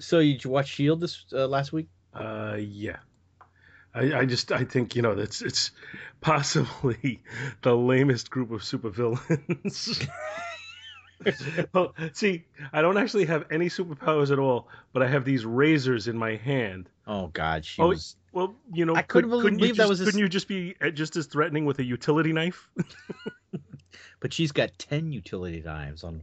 So you watch Shield this uh, last week? Uh, yeah. I, I just I think you know that's it's possibly the lamest group of supervillains. well, see, I don't actually have any superpowers at all, but I have these razors in my hand. Oh God, she Oh, was. Well, you know, I couldn't could, believe that was a couldn't you just be uh, just as threatening with a utility knife? But she's got ten utility knives on.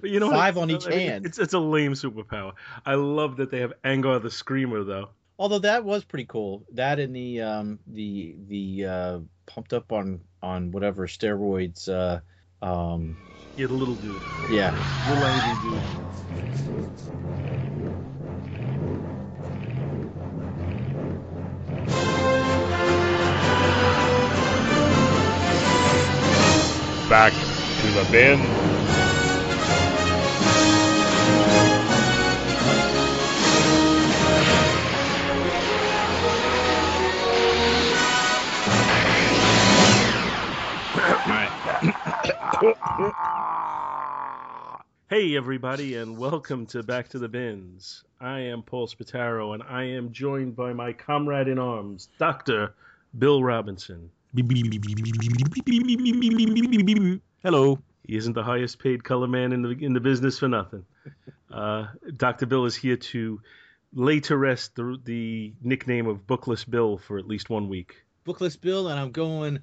But you know, Five what? on each I mean, hand. It's it's a lame superpower. I love that they have Angar the Screamer though. Although that was pretty cool. That and the um the the uh pumped up on on whatever steroids. uh um Yeah, the little dude, Yeah. little angry dude. Back to the bin. Hey everybody, and welcome to Back to the Bins. I am Paul Spataro, and I am joined by my comrade in arms, Doctor Bill Robinson. Hello. He isn't the highest paid color man in the in the business for nothing. Uh, Dr. Bill is here to lay to rest the, the nickname of Bookless Bill for at least one week. Bookless Bill, and I'm going.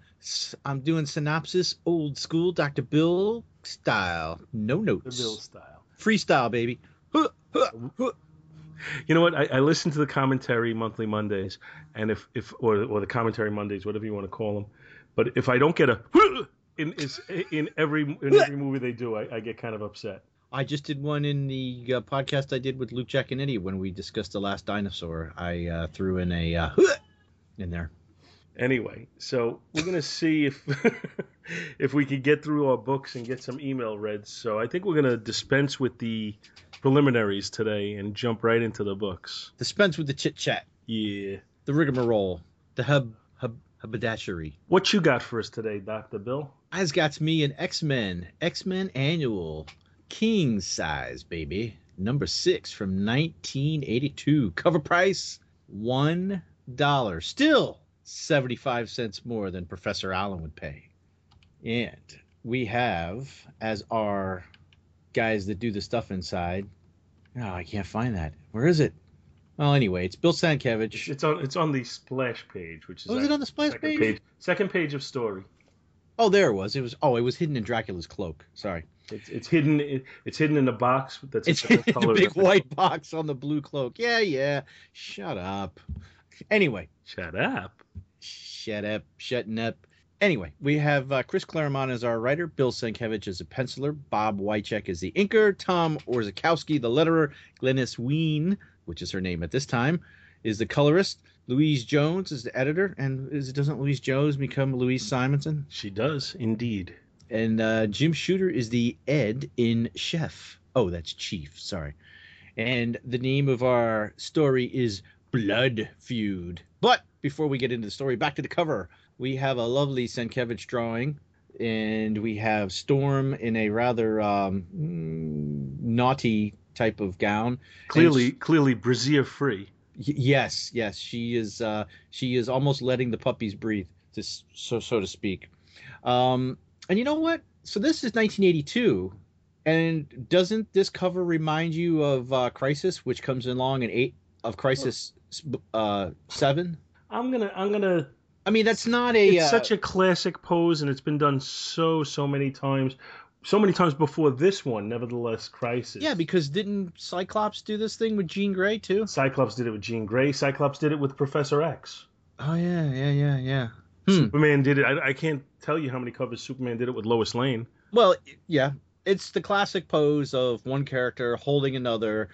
I'm doing synopsis, old school, Dr. Bill style. No notes. The. Bill style. Freestyle, baby. Huh, huh, huh. You know what? I, I listen to the commentary monthly Mondays, and if if or or the commentary Mondays, whatever you want to call them. But if I don't get a in is in every in every movie they do, I, I get kind of upset. I just did one in the uh, podcast I did with Luke Giaconetti when we discussed the last dinosaur. I uh, threw in a uh, in there. Anyway, so we're gonna see if if we can get through our books and get some email read. So I think we're gonna dispense with the preliminaries today and jump right into the books. Dispense with the chit chat, Yeah. the rigmarole, the hub hub haberdashery. What you got for us today, Doctor Bill? I's got me an X Men X Men Annual King size baby number six from 1982. Cover price one dollar. Still 75 cents more than Professor Allen would pay. And we have as our guys that do the stuff inside. Oh, I can't find that. Where is it? Well, anyway, it's Bill It's, it's on it's on the splash page, which is Oh, is it on the splash second page? Second page of story. Oh, there it was. It was. Oh, it was hidden in Dracula's cloak. Sorry. It's it's hidden it, it's hidden in a box that's a It's different the big white box on the blue cloak. Yeah, yeah. Shut up. Anyway, Shut up. shut up, shutting up. Anyway, we have uh, Chris Claremont as our writer, Bill Sienkiewicz as a penciler, Bob Wiacek as the inker, Tom Orzechowski, the letterer, Glynis Wein, which is her name at this time, is the colorist, Louise Jones is the editor, and is, doesn't Louise Jones become Louise Simonson? She does indeed. And uh, Jim Shooter is the Ed in Chef. Oh, that's Chief. Sorry. And the name of our story is Blood Feud. But before we get into the story, back to the cover. We have a lovely Sienkiewicz drawing, and we have Storm in a rather um, mm, naughty type of gown. Clearly clearly brassiere free. Y- yes, yes, she is. Uh, she is almost letting the puppies breathe, to, so so to speak. Um, and you know what? So this is 1982, and doesn't this cover remind you of uh, Crisis, which comes along in eight of Crisis uh, seven? I'm gonna I'm gonna I mean, that's not a. it's uh, such a classic pose and it's been done so so many times so many times before this one nevertheless crisis yeah, because didn't Cyclops do this thing with Jean Grey too? cyclops did it with jean gray cyclops did it with professor x Oh yeah, yeah, yeah, yeah. Hmm. superman did it I, I can't tell you how many covers superman did it with lois lane Well, yeah, it's the classic pose of one character holding another,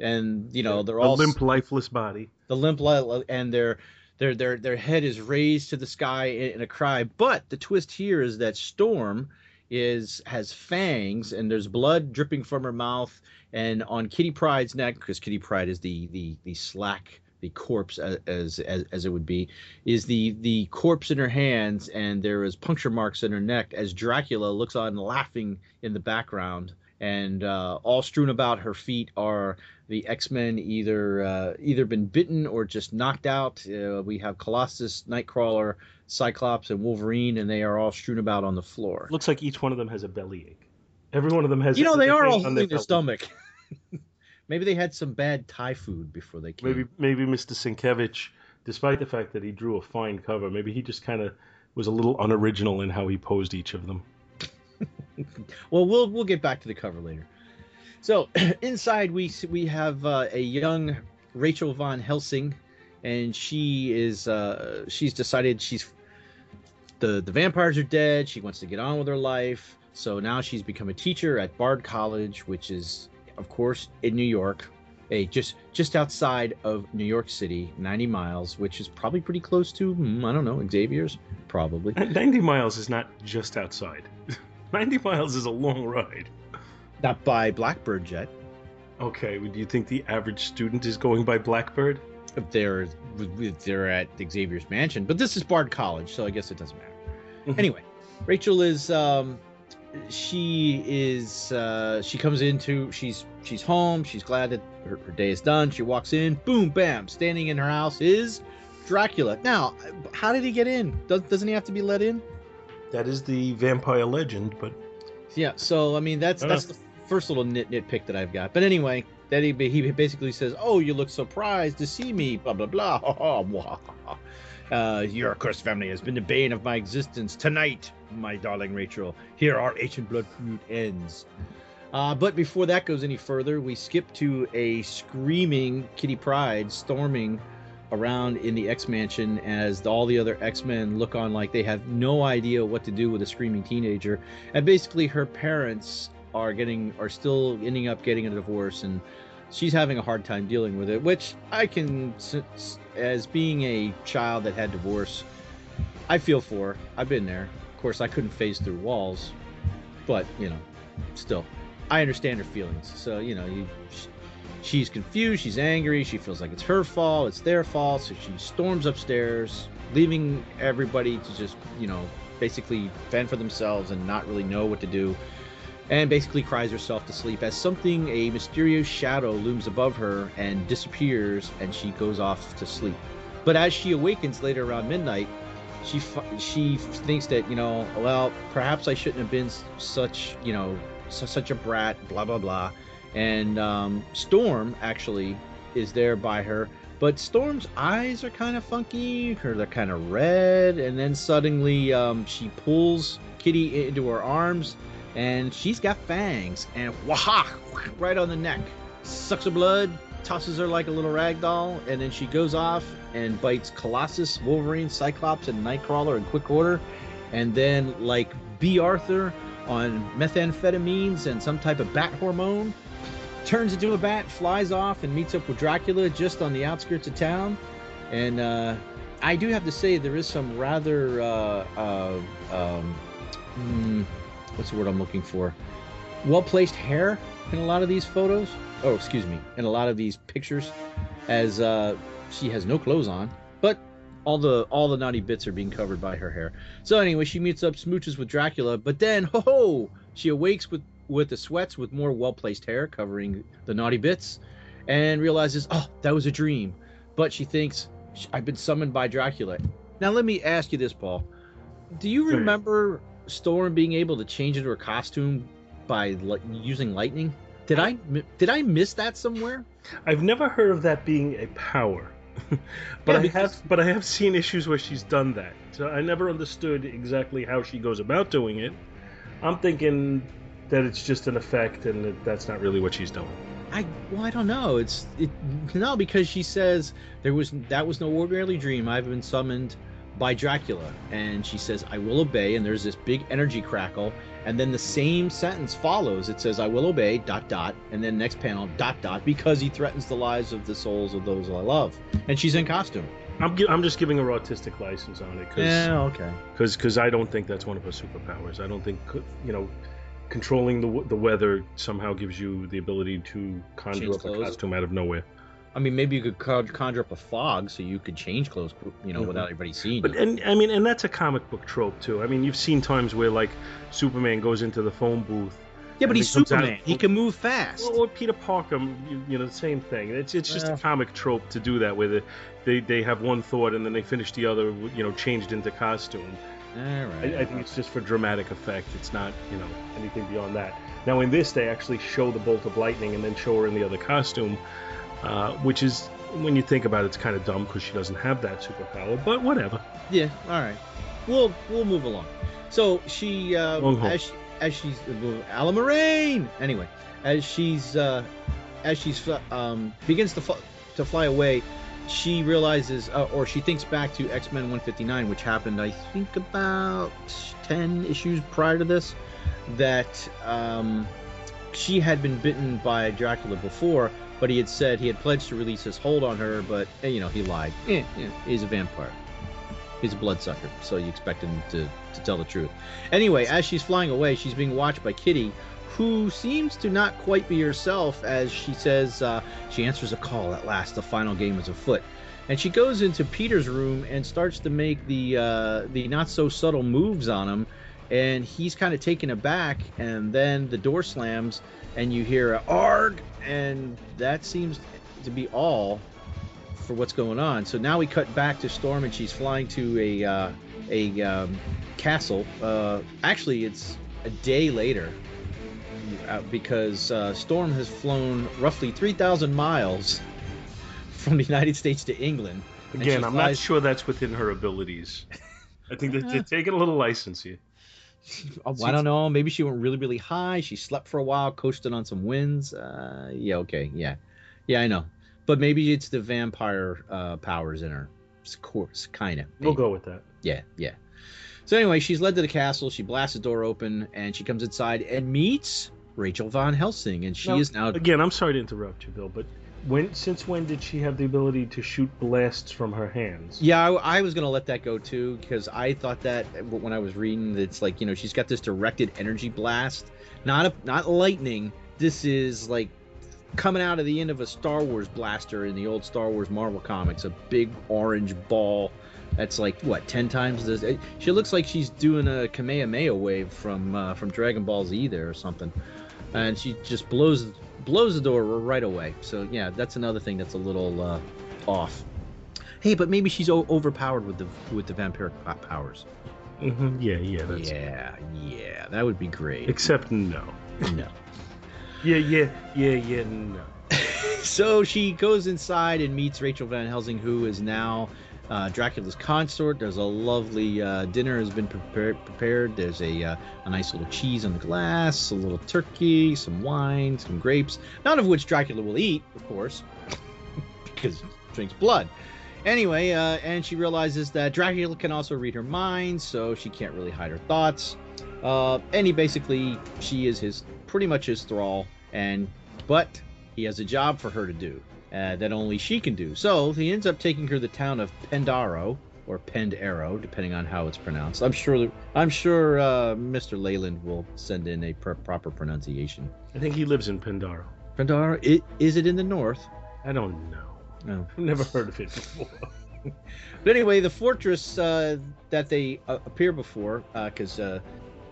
and you know they're a all limp lifeless body the limp li- and their their their their head is raised to the sky in, in a cry. But the twist here is that Storm is has fangs and there's blood dripping from her mouth and on Kitty Pryde's neck because Kitty Pryde is the the the slack the corpse as, as as it would be is the the corpse in her hands and there is puncture marks in her neck as Dracula looks on laughing in the background and uh, all strewn about her feet are the X-Men either uh, either been bitten or just knocked out. Uh, we have Colossus, Nightcrawler, Cyclops, and Wolverine, and they are all strewn about on the floor. Looks like each one of them has a bellyache. Every one of them has. You know, they are all holding their belly. stomach. Maybe they had some bad Thai food before they came. Maybe maybe Mr. Sienkiewicz, despite the fact that he drew a fine cover, maybe he just kind of was a little unoriginal in how he posed each of them. Well, we'll we'll get back to the cover later. So inside we we have uh, a young Rachel Von Helsing, and she is uh, she's decided she's the the vampires are dead. She wants to get on with her life, so now she's become a teacher at Bard College, which is of course in New York, a just just outside of New York City, 90 miles, which is probably pretty close to hmm, I don't know Xavier's probably. 90 miles is not just outside. 90 miles is a long ride. Not by Blackbird jet. Okay, do you think the average student is going by Blackbird? if they're if they're at Xavier's mansion. But this is Bard College, so I guess it doesn't matter. Mhm. Anyway, Rachel is um she is uh she comes into she's she's home, she's glad that her, her day is done. She walks in, boom, bam, standing in her house is Dracula. Now, how did he get in? Does, doesn't he have to be let in? That is the vampire legend, but Yeah, so I mean that's I that's the first little nit nitpick that I've got. But anyway, that he, he basically says, "Oh, you look surprised to see me." Blah blah blah. Ha, ha, ha. Uh, your cursed family has been the bane of my existence. Tonight, my darling Rachel, here our ancient blood feud ends. Uh, but before that goes any further, we skip to a screaming Kitty Pryde storming around in the X Mansion as all the other X Men look on like they have no idea what to do with a screaming teenager. And basically her parents are getting are still ending up getting a divorce and she's having a hard time dealing with it which i can as being a child that had divorce i feel for. I've been there. Of course i couldn't phase through walls but you know still i understand her feelings. So you know you she's confused she's angry she feels like it's her fault it's their fault so she storms upstairs leaving everybody to just you know basically fend for themselves and not really know what to do and basically cries herself to sleep as something a mysterious shadow looms above her and disappears and she goes off to sleep. But as she awakens later around midnight she she thinks that you know well perhaps i shouldn't have been such you know su- such a brat blah blah blah and um, storm actually is there by her but storm's eyes are kind of funky her they're kind of red and then suddenly um, she pulls kitty into her arms and she's got fangs and waha right on the neck. Sucks her blood tosses her like a little rag doll and then she goes off and bites colossus wolverine cyclops and nightcrawler in quick order and then like Bea Arthur on methamphetamines and some type of bat hormone turns into a bat flies off and meets up with dracula just on the outskirts of town and uh, i do have to say there is some rather uh, uh, um, mm, what's the word I'm looking for? Well placed hair in a lot of these photos. Oh, excuse me, in a lot of these pictures, as uh, she has no clothes on, but all the all the naughty bits are being covered by her hair. So anyway, she meets up, smooches with Dracula, but then ho ho, she awakes with with the sweats with more well placed hair covering the naughty bits, and realizes, oh, that was a dream. But she thinks I've been summoned by Dracula. Now let me ask you this, Paul. Do you remember Storm being able to change into her costume by li- using lightning? Did I did I miss that somewhere? I've never heard of that being a power. but Yeah, I have but I have seen issues where she's done that. So I never understood exactly how she goes about doing it. I'm thinking that it's just an effect and that that's not really what she's doing. I well, I don't know. It's it no because she says there was that was no ordinary dream. I've been summoned by Dracula, and she says I will obey. And there's this big energy crackle, and then the same sentence follows. It says I will obey dot dot, and then next panel dot dot because he threatens the lives of the souls of those I love, and she's in costume. I'm I'm just giving her artistic license on it because Yeah, okay. because I don't think that's one of her superpowers. I don't think you know controlling the the weather somehow gives you the ability to conjure Change up a costume out of nowhere. I mean, maybe you could conjure up a fog so you could change clothes, you know, Mhm. without everybody seeing But you. and I mean, and that's a comic book trope too. I mean, you've seen times where like Superman goes into the phone booth Yeah, but he's he comes out- Superman. He can move fast. Well, or Peter Parker, you, you know, the same thing. It's it's just Well. a comic trope to do that, where they, they they have one thought and then they finish the other, you know, changed into costume. All I. I think it's just for dramatic effect. It's not, you know, anything beyond that. Now in this, they actually show the bolt of lightning and then show her in the other costume, uh, which is, when you think about it, it's kind of dumb because she doesn't have that superpower. But whatever. Yeah. All right. We'll we'll move along. So she uh, as she, as she's uh, Alan Moraine. Anyway, as she's uh, as she's um, begins to fl- to fly away, she realizes uh, or she thinks back to X Men 159, which happened I think about ten issues prior to this. That um, she had been bitten by Dracula before, but he had said he had pledged to release his hold on her, but eh, you know he lied. Eh, yeah, he's a vampire. He's a bloodsucker, so you expect him to, to tell the truth. Anyway, as she's flying away, she's being watched by Kitty, who seems to not quite be herself as she says uh, she answers a call at last. The final game is afoot. And she goes into Peter's room and starts to make the uh, the not so subtle moves on him, and he's kind of taken aback. And then the door slams, and you hear a "arg," and that seems to be all for what's going on. So now we cut back to Storm, and she's flying to a uh, a um, castle. Uh, actually, it's a day later because uh, Storm has flown roughly 3,000 miles from the United States to England. Again, I'm not sure that's within her abilities. I think that they're taking a little license here. Oh, I don't know. Maybe she went really, really high. She slept for a while, coasted on some winds. Uh, yeah, okay, yeah, yeah, I know. But maybe it's the vampire uh, powers in her. Of course, kind of. We'll go with that. Yeah, yeah. So anyway, she's led to the castle. She blasts the door open, and she comes inside and meets Rachel Von Helsing, and she Now, is now. Again, I'm sorry to interrupt you, Bill, but when since when did she have the ability to shoot blasts from her hands? Yeah, I, I was gonna let that go too because I thought that when I was reading, it's like you know she's got this directed energy blast, not a not lightning. This is like coming out of the end of a Star Wars blaster in the old Star Wars Marvel comics, a big orange ball that's like what ten times this. She looks like she's doing a Kamehameha wave from uh, from Dragon Ball Z there or something, and she just blows blows the door right away. So yeah, that's another thing that's a little uh, off. Hey, but maybe she's o- overpowered with the with the vampiric po- powers. hmm Yeah, yeah, that's yeah, yeah, that would be great. Except no. no. Yeah, yeah, yeah, yeah, no. so she goes inside and meets Rachel Van Helsing, who is now uh, Dracula's consort. There's a lovely uh, dinner has been prepared. Prepared. There's a uh, a nice little cheese on the glass, a little turkey, some wine, some grapes. None of which Dracula will eat, of course, because he drinks blood. Anyway, uh, and she realizes that Dracula can also read her mind, so she can't really hide her thoughts. Uh, and he basically, she is his pretty much his thrall, and but he has a job for her to do uh, that only she can do. So he ends up taking her to the town of Pendaro or Pendaro, depending on how it's pronounced. I'm sure I'm sure uh, Mr. Leyland will send in a pr- proper pronunciation. I think he lives in Pendaro. Pendaro, i- is it in the north? I don't know. No. I've never heard of it before. But anyway, the fortress uh, that they uh, appear before, because uh,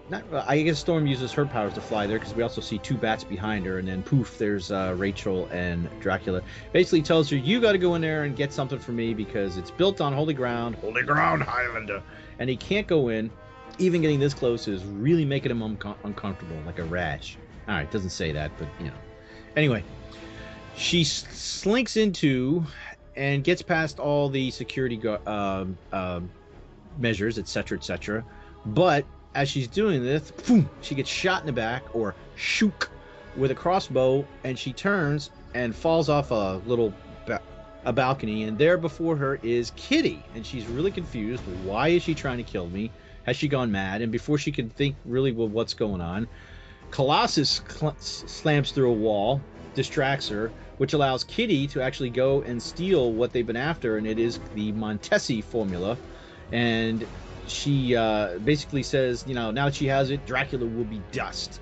not I guess Storm uses her powers to fly there, because we also see two bats behind her, and then poof, there's uh, Rachel and Dracula. Basically tells her, you got to go in there and get something for me because it's built on holy ground, holy ground, Highlander, and he can't go in. Even getting this close is really making him uncom- uncomfortable, like a rash. All right, doesn't say that, but you know. Anyway, she s- slinks into and gets past all the security gu- um, um, measures, etc., etc. But as she's doing this, boom, she gets shot in the back or shook with a crossbow, and she turns and falls off a little ba- a balcony, and there before her is Kitty, and she's really confused. Why is she trying to kill me? Has she gone mad? And before she can think really well what's going on, Colossus cl- slams through a wall, distracts her, which allows Kitty to actually go and steal what they've been after, and it is the Montesi formula. And she uh, basically says, you know, now that she has it, Dracula will be dust.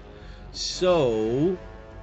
So,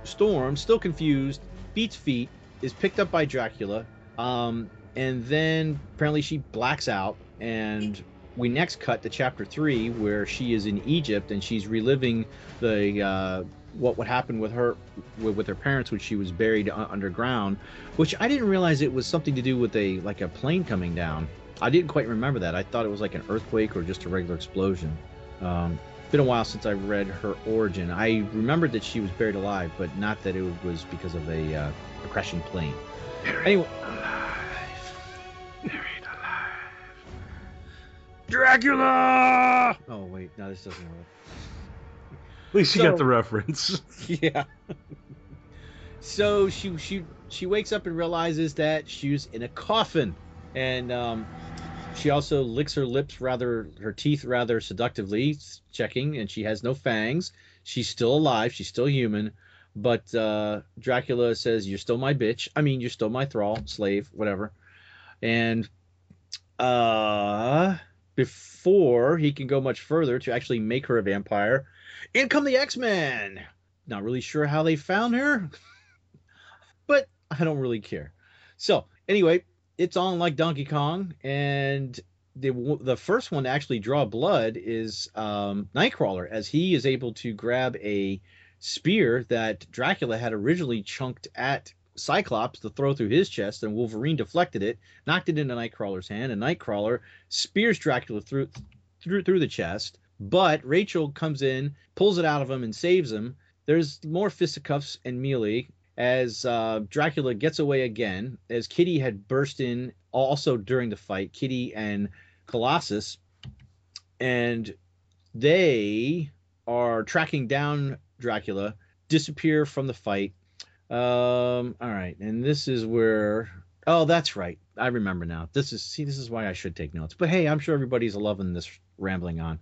Storm, still confused, beats feet, is picked up by Dracula, um, and then apparently she blacks out, and we next cut to chapter three, where she is in Egypt and she's reliving the uh, what would happen with her with, her parents when she was buried underground, which I didn't realize it was something to do with a like a plane coming down. I didn't quite remember that. I thought it was like an earthquake or just a regular explosion. Um, been a while since I read her origin. I remembered that she was buried alive, but not that it was because of a, uh, a crashing plane. Buried Anyway. alive. Buried alive. Dracula! Oh wait, no, this doesn't work. At least you So- got the reference. yeah. so she she she wakes up and realizes that she's in a coffin, and um, she also licks her lips rather her teeth rather seductively, checking, and she has no fangs. She's still alive. She's still human. But uh, Dracula says, "You're still my bitch. I mean, you're still my thrall, slave, whatever." And uh, before he can go much further to actually make her a vampire, in come the X Men. Not really sure how they found her, but I don't really care. So anyway, it's on like Donkey Kong, and the the first one to actually draw blood is um, Nightcrawler, as he is able to grab a spear that Dracula had originally chunked at Cyclops to throw through his chest, and Wolverine deflected it, knocked it into Nightcrawler's hand, and Nightcrawler spears Dracula through through through the chest. But Rachel comes in, pulls it out of him, and saves him. There's more fisticuffs and melee as uh, Dracula gets away again. As Kitty had burst in also during the fight, Kitty and Colossus, and they are tracking down Dracula, disappear from the fight. Um, all right, and this is where. Oh, that's right. I remember now. This is see. This is why I should take notes. But hey, I'm sure everybody's loving this rambling on.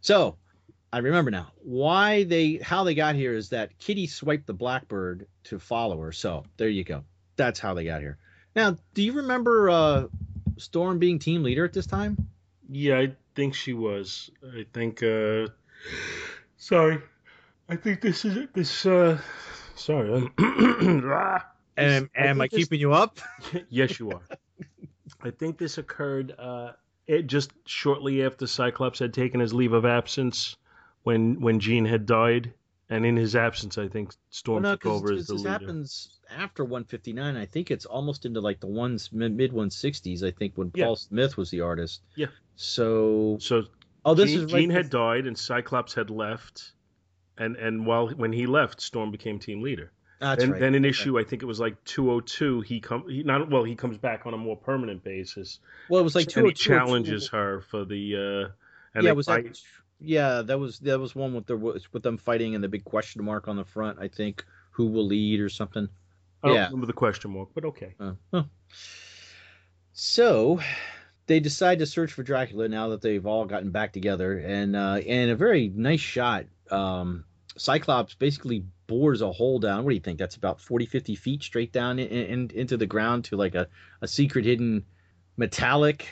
So, I remember now why they how they got here is that Kitty swiped the Blackbird to follow her. So there you go. That's how they got here. Now, do you remember uh, Storm being team leader at this time? yeah, I think she was. I think. uh Sorry. I think this is it this. uh Sorry. Ah. Am, I I this- keeping you up? yes, you are. I think this occurred uh, it just shortly after Cyclops had taken his leave of absence, when when Jean had died, and in his absence, I think Storm Well, no, took over as the this leader. happens after 159. I think it's almost into like the ones mid 160s. I think when Yeah. Paul Smith was the artist. Yeah. So So oh, this Jean, is right. Jean had died, and Cyclops had left, and and while when he left, Storm became team leader. That's and right. then an issue, I think it was like 202. He come he not well, he comes back on a more permanent basis, Well, it was like and he 202 challenges her for the. uh and yeah, they was that? Yeah, that was that was one with the with them fighting and the big question mark on the front. I think who will lead or something. I don't yeah. remember the question mark, but okay. Uh, huh. So they decide to search for Dracula now that they've all gotten back together, and uh, and a very nice shot. Um, Cyclops basically bores a hole down. What do you think? That's about 40, 50 feet straight down in, in, into the ground to like a, a secret hidden metallic.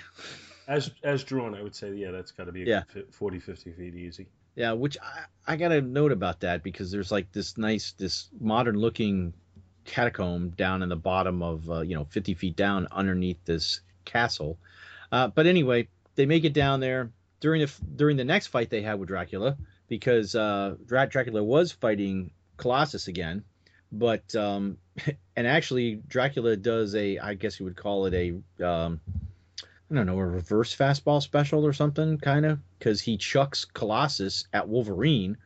As as drawn, I would say, yeah, that's got to be a Yeah. good 40, 50 feet easy. Yeah, which I, I got a note about that because there's like this nice, this modern looking catacomb down in the bottom of, uh, you know, 50 feet down underneath this castle. Uh, but anyway, they make it down there during the during the next fight they had with Dracula because uh, Dra- Dracula was fighting Colossus again, but um, and actually Dracula does a, I guess you would call it a, um, I don't know, a reverse fastball special or something, kind of, because he chucks Colossus at Wolverine,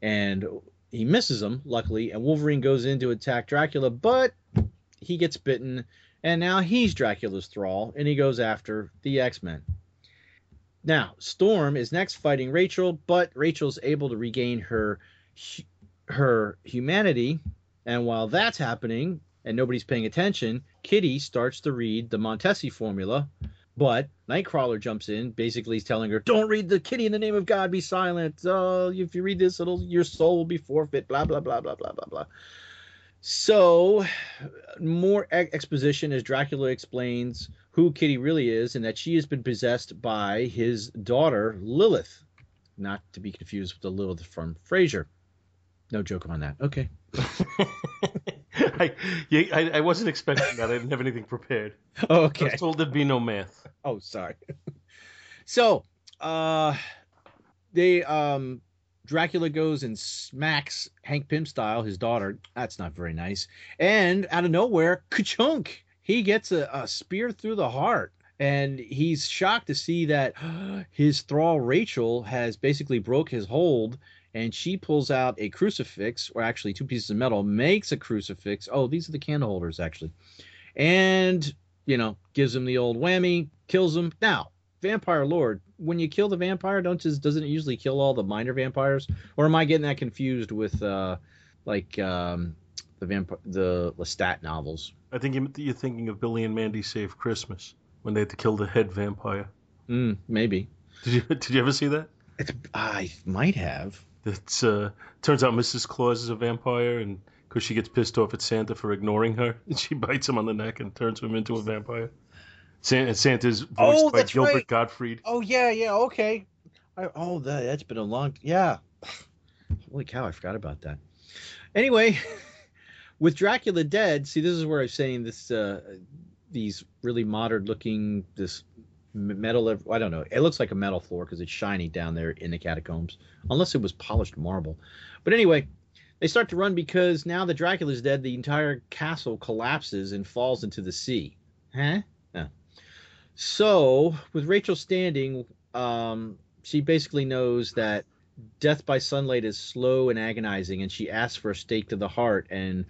and he misses him, luckily, and Wolverine goes in to attack Dracula, but he gets bitten, and now he's Dracula's thrall, and he goes after the X Men. Now, Storm is next fighting Rachel, but Rachel's able to regain her her humanity, and while that's happening and nobody's paying attention, Kitty starts to read the Montesi formula, but Nightcrawler jumps in, basically he's telling her, "Don't read the Kitty in the name of God. Be silent. Uh, if you read this, it'll your soul will be forfeit." Blah blah blah blah blah blah blah. So, more exposition as Dracula explains who Kitty really is and that she has been possessed by his daughter Lilith, not to be confused with the Lilith from Frasier. No joke on that. Okay. I, I I wasn't expecting that. I didn't have anything prepared. Okay. I was told there'd be no math. Oh, sorry. so, uh, they um, Dracula goes and smacks Hank Pym style, his daughter. That's not very nice. And out of nowhere, ka-chunk! He gets a, a spear through the heart. And he's shocked to see that his thrall Rachel has basically broke his hold and she pulls out a crucifix, or actually two pieces of metal, makes a crucifix. Oh, these are the candle holders, actually. And, you know, gives him the old whammy, kills him. Now, Vampire Lord, when you kill the vampire, don't just doesn't it usually kill all the minor vampires? Or am I getting that confused with uh like um the vampire the Lestat novels? I think you- you're thinking of Billy and Mandy Save Christmas when they had to kill the head vampire. Mm, maybe. Did you did you ever see that? It's, I might have. It's uh turns out Mrs. Claus is a vampire and because she gets pissed off at Santa for ignoring her, and she bites him on the neck and turns him into a vampire. Santa, Santa's voiced Oh, by Gilbert right. Gottfried. Oh yeah, yeah, okay. I, oh, that that's been a long yeah. Holy cow, I forgot about that. Anyway, with Dracula dead, see this is where I'm saying this uh these really modern looking this metal I don't know. It looks like a metal floor because it's shiny down there in the catacombs unless it was polished marble. But anyway, they start to run because now that Dracula's dead, the entire castle collapses and falls into the sea. Huh? Yeah. So, with Rachel standing, um, she basically knows that death by sunlight is slow and agonizing, and she asks for a stake to the heart. And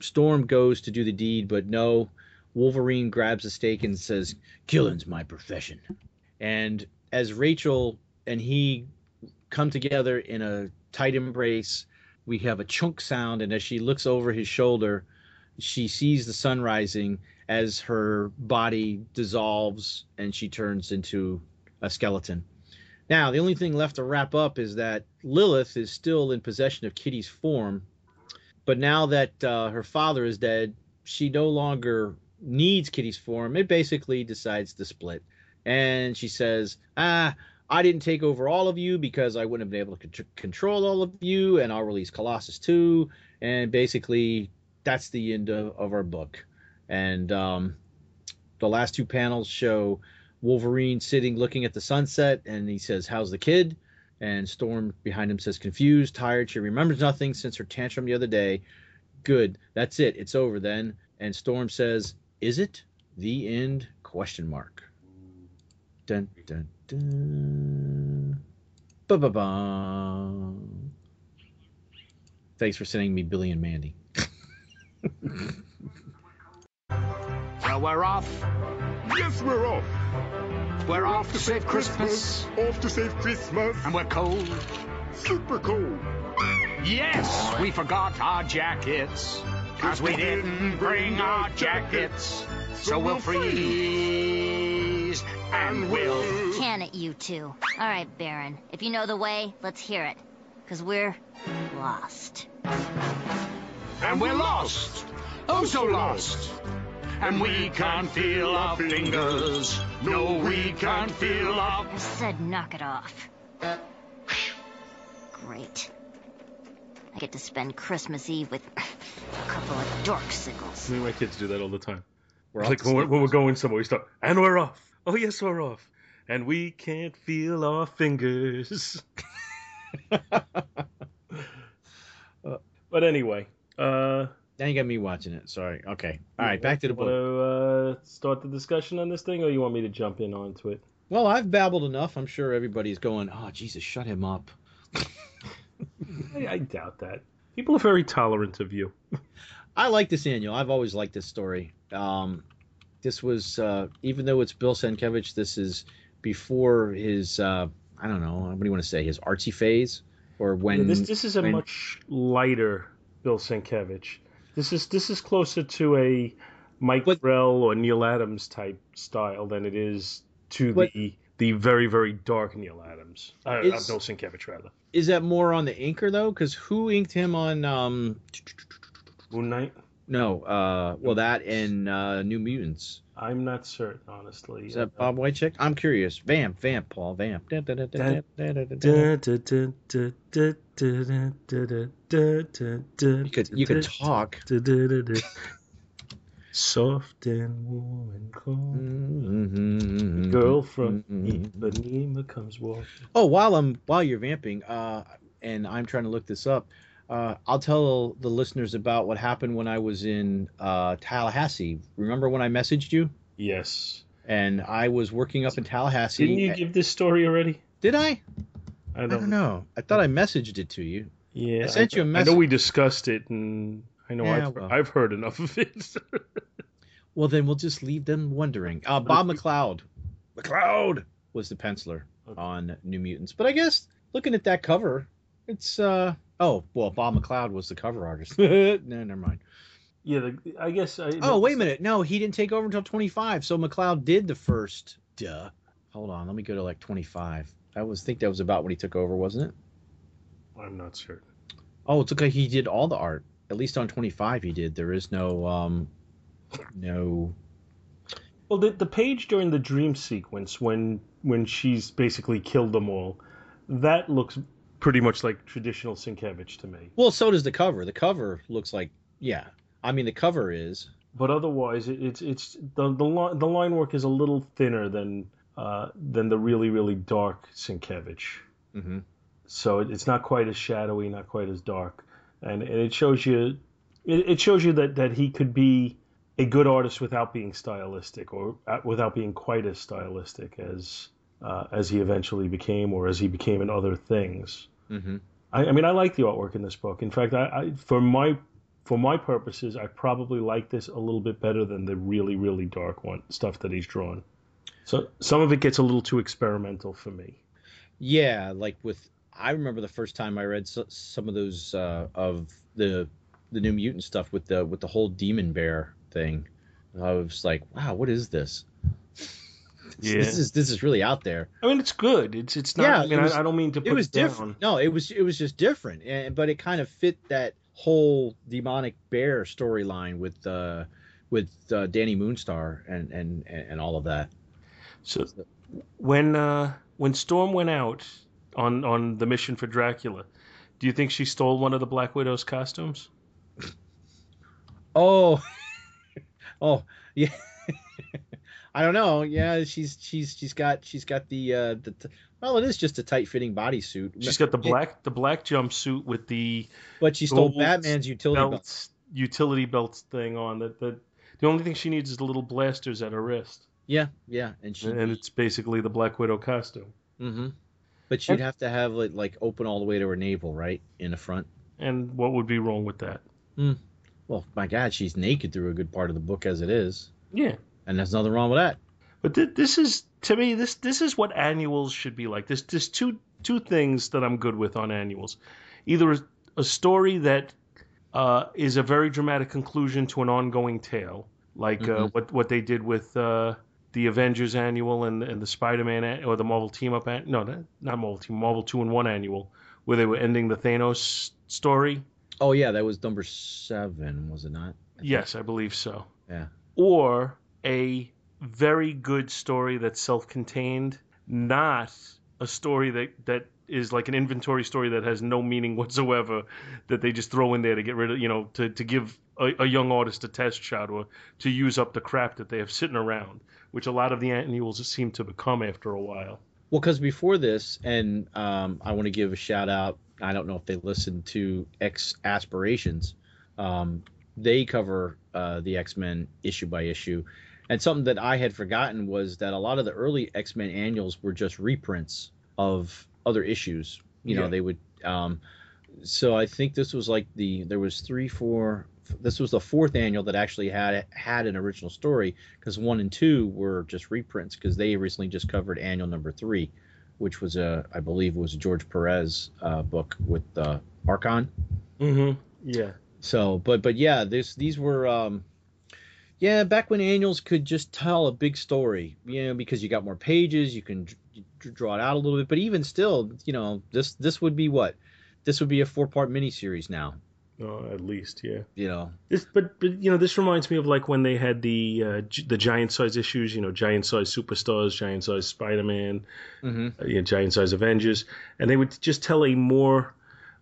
Storm goes to do the deed, but no, Wolverine grabs a stake and says, "Killing's my profession." And as Rachel and he come together in a tight embrace, we have a chunk sound, and as she looks over his shoulder, she sees the sun rising as her body dissolves and she turns into a skeleton. Now, the only thing left to wrap up is that Lilith is still in possession of Kitty's form, but now that uh, her father is dead, she no longer needs Kitty's form. It basically decides to split. And she says, Ah, I didn't take over all of you because I wouldn't have been able to con- control all of you, and I'll release Colossus too. And basically, that's the end of, of our book. And um, the last two panels show Wolverine sitting looking at the sunset, and he says, How's the kid? And Storm behind him says, Confused, tired. She remembers nothing since her tantrum the other day. Good. That's it. It's over then. And Storm says, Is it? The end? Question mark. Dun dun dun. Ba ba ba. Thanks for sending me Billy and Mandy. Well, we're off. Yes, we're off. We're off to save Christmas. Off to save Christmas. And we're cold. Super cold. Yes, we forgot our jackets. Cause we didn't bring our jackets. So we'll freeze and we'll. Can it, you two. All right, Baron. If you know the way, let's hear it. Because we're lost. And we're lost. Oh, so lost. And we can't feel our fingers. No, we can't feel our. I said knock it off. Great. I get to spend Christmas Eve with a couple of dorksicles. Me and my kids do that all the time. We're like when we're, when we're going somewhere, we stop, and we're off. Oh yes, we're off, and we can't feel our fingers. but anyway, uh, Now you got me watching it. Sorry. Okay. All right. Back to the book. Want to uh, start the discussion on this thing, or you want me to jump in onto it? Well, I've babbled enough. I'm sure everybody's going, oh, Jesus, shut him up. I, I doubt that. People are very tolerant of you. I like this annual. I've always liked this story. Um, this was, uh, even though it's Bill Sienkiewicz, this is before his, uh, I don't know, what do you want to say, his artsy phase? Or when. this this is a when- much lighter Bill Sienkiewicz. This is this is closer to a Mike But- Grell or Neal Adams type style than it is to But- the the very very dark Neal Adams. Uh, uh, Is- Sienkiewicz rather. Is that more on the inker, though? Because who inked him on. Um, Moon Knight. no, uh, well, that and uh, New Mutants. I'm not certain, honestly. Is that Bob Wiacek? I'm curious. Vamp, vamp, Paul, vamp. You could, you could talk. Soft and warm and cold. Mhm. Girl from Mhm. Ipanema comes walking. Oh, while I'm while you're vamping, uh, and I'm trying to look this up. Uh, I'll tell the listeners about what happened when I was in uh, Tallahassee. Remember when I messaged you? Yes. And I was working up in Tallahassee. Didn't you give this story already? Did I? I I don't know. I thought I messaged it to you. Yeah, I sent you a message. I know we discussed it, and I know Yeah, I've, well. I've heard enough of it. Well, then we'll just leave them wondering. Uh, Bob McLeod. McLeod was the penciler Okay. on New Mutants. But I guess looking at that cover, it's uh oh well, Bob McLeod was the cover artist. no, never mind. yeah, the, I guess. I, Oh wait a minute, no, he didn't take over until 25. So McLeod did the first. Duh. Hold on, let me go to like 25. I was think that was about when he took over, wasn't it? I'm not certain. Oh, it's okay. He did all the art. At least on 25, he did. There is no um, no. Well, the the page during the dream sequence when when she's basically killed them all, that looks pretty much like traditional Sienkiewicz to me. Well, so does the cover. The cover looks like yeah. I mean, the cover is But otherwise, it, it's it's the the line the line work is a little thinner than uh, than the really really dark Sienkiewicz. hmm so it, it's not quite as shadowy, not quite as dark, and, and it shows you it, it shows you that that he could be a good artist without being stylistic or uh, without being quite as stylistic as uh, as he eventually became or as he became in other things. hmm I, I mean, I like the artwork in this book. In fact, I, I for my for my purposes, I probably like this a little bit better than the really really dark one stuff that he's drawn. So some of it gets a little too experimental for me. Yeah, like with I remember the first time I read so, some of those uh, of the the New Mutant stuff with the with the whole demon bear thing. I was like, wow, what is this? Yeah. This is this is really out there. I mean, it's good. It's it's not. Yeah, I mean, it was- I, don't mean to put it was down. different. No, it was it was just different, and but it kind of fit that whole demonic bear storyline with uh with uh, Dani Moonstar and and and all of that. So when uh, when Storm went out on on the mission for Dracula, do you think she stole one of the Black Widow's costumes? Oh, oh yeah. I don't know. Yeah, she's she's she's got she's got the uh the t- well, it is just a tight fitting bodysuit. She's got the black the black jumpsuit with the but she stole Batman's utility belt. belts utility belts thing on. That The, the only thing she needs is the little blasters at her wrist, Yeah, yeah, and she. and it's basically the Black Widow costume. hmm But she'd have to have it like open all the way to her navel, right in the front. And what would be wrong with that? Well, my God, she's naked through a good part of the book as it is, Yeah. and there's nothing wrong with that. But th- this is to me this this is what annuals should be like. There's there's two two things that I'm good with on annuals. Either a, a story that uh, is a very dramatic conclusion to an ongoing tale, like uh, Mhm. what what they did with uh, the Avengers annual and and the Spider-Man or the Marvel Team Up an- no not not Marvel Team Marvel Two in One annual where they were ending the Thanos story. Oh yeah, that was number seven, was it not? I. Yes, I believe so. Yeah. Or a very good story that's self-contained, not a story that that is like an inventory story that has no meaning whatsoever that they just throw in there to get rid of, you know, to, to give a, a young artist a test shot or to use up the crap that they have sitting around, which a lot of the annuals seem to become after a while. Well, because before this, and um, I want to give a shout out. I don't know if they listened to X Aspirations. Um, they cover uh, the X Men issue by issue, and something that I had forgotten was that a lot of the early X Men annuals were just reprints of other issues. You know, Yeah. they would. Um, so I think this was like the there was three, four. This was the fourth annual that actually had had an original story because one and two were just reprints because they recently just covered annual number three, which was a I believe was a George Perez uh, book with uh, Arkon. Mm-hmm. Yeah. So, but but yeah, this these were um, yeah back when annuals could just tell a big story, you know, because you got more pages, you can draw it out a little bit. But even still, you know, this this would be what this would be a four part miniseries now. Uh, at least, yeah. You know, This, but, but you know, this reminds me of like when they had the uh, gi- the giant size issues. You know, giant size superstars, giant size Spider Man, mm-hmm. uh, you know, giant size Avengers, and they would just tell a more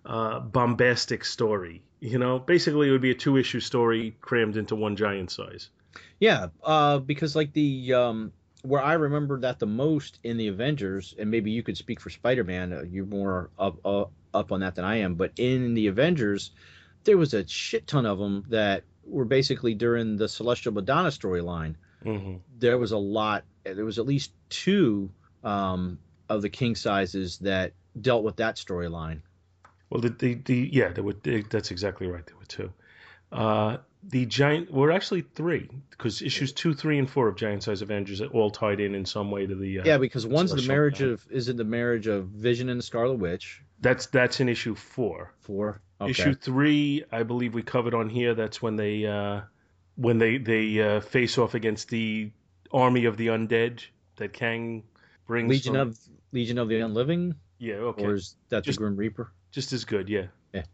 uh, bombastic story. You know, basically it would be a two issue story crammed into one giant size. Yeah, uh, because like the um, where I remember that the most in the Avengers, and maybe you could speak for Spider-Man. Uh, you're more up uh, up on that than I am, but in the Avengers, there was a shit ton of them that were basically during the Celestial Madonna storyline. hmm There was a lot. There was at least two um, of the king sizes that dealt with that storyline. Well, the, the, the yeah, there were. they- That's exactly right. There were two. Uh, the giant were actually three because issues two, three, and four of Giant Size Avengers are all tied in in some way to the. Uh, Yeah, because one's the marriage Madonna. of is it the marriage of Vision and the Scarlet Witch? That's that's in issue four. Four. Okay. Issue three, I believe we covered on here. That's when they uh, when they they uh, face off against the army of the undead that Kang brings. Legion from- of Legion of the Unliving, yeah, okay, or is that Just- the Grim Reaper? just as good, yeah. Yeah.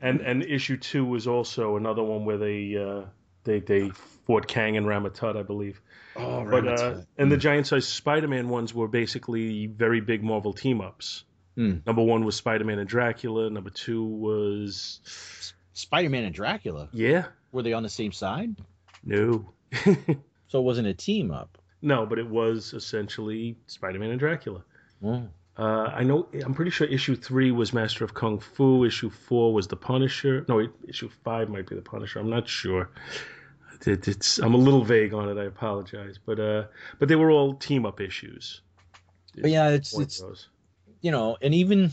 And and issue two was also another one where they uh, they they fought Kang and Ramatut, I believe. Oh, But uh, and the giant size Spider-Man ones were basically very big Marvel team ups. Hmm. Number one was Spider-Man and Dracula. Number two was Spider-Man and Dracula yeah, were they on the same side? no, So it wasn't a team up. no, but it was essentially Spider-Man and Dracula. Oh. Uh, I know. I'm pretty sure issue three was Master of Kung Fu. Issue four was the Punisher. No, wait, issue five might be the Punisher. I'm not sure. It, it's I'm a little vague on it. I apologize, but uh, but they were all team up issues. But yeah, it's it's you know, and even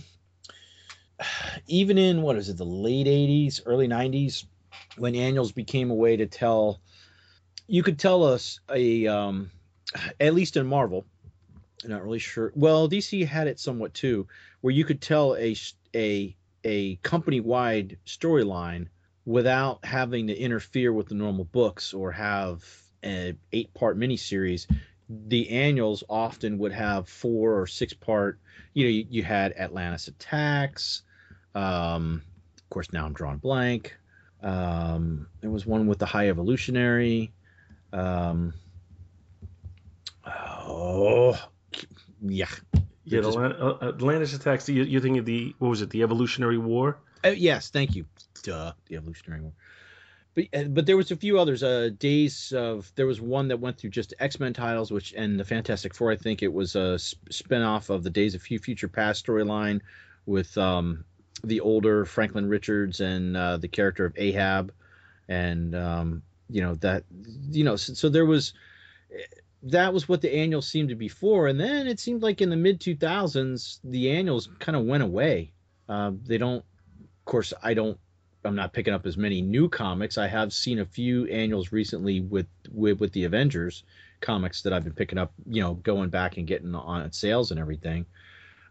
even in what is it, the late '80s, early '90s, when annuals became a way to tell, you could tell us a, um, at least in Marvel, I'm not really sure. Well, DC had it somewhat too, where you could tell a a company wide storyline without having to interfere with the normal books or have an eight part miniseries. The annuals often would have four or six part you know, you, you had Atlantis attacks. Um, of course, now I'm drawing blank. Um, there was one with the High Evolutionary. Um, oh, yeah, Yeah, just- uh, Atlantis attacks. You, you're thinking of the what was it? The Evolutionary War. Uh, yes, thank you. Duh, the Evolutionary War. But uh, but there was a few others. Uh, days of there was one that went through just X Men titles, which and the Fantastic Four. I think it was a sp- spinoff of the Days of Few Future Past storyline with um, the older Franklin Richards and uh, the character of Ahab, and um, you know that you know so, so there was that was what the annuals seemed to be for, and then it seemed like in the mid two thousands the annuals kind of went away. Uh, they don't of course i don't i'm not picking up as many new comics. I have seen a few annuals recently with with, with the avengers comics that i've been picking up you know going back and getting on sales and everything.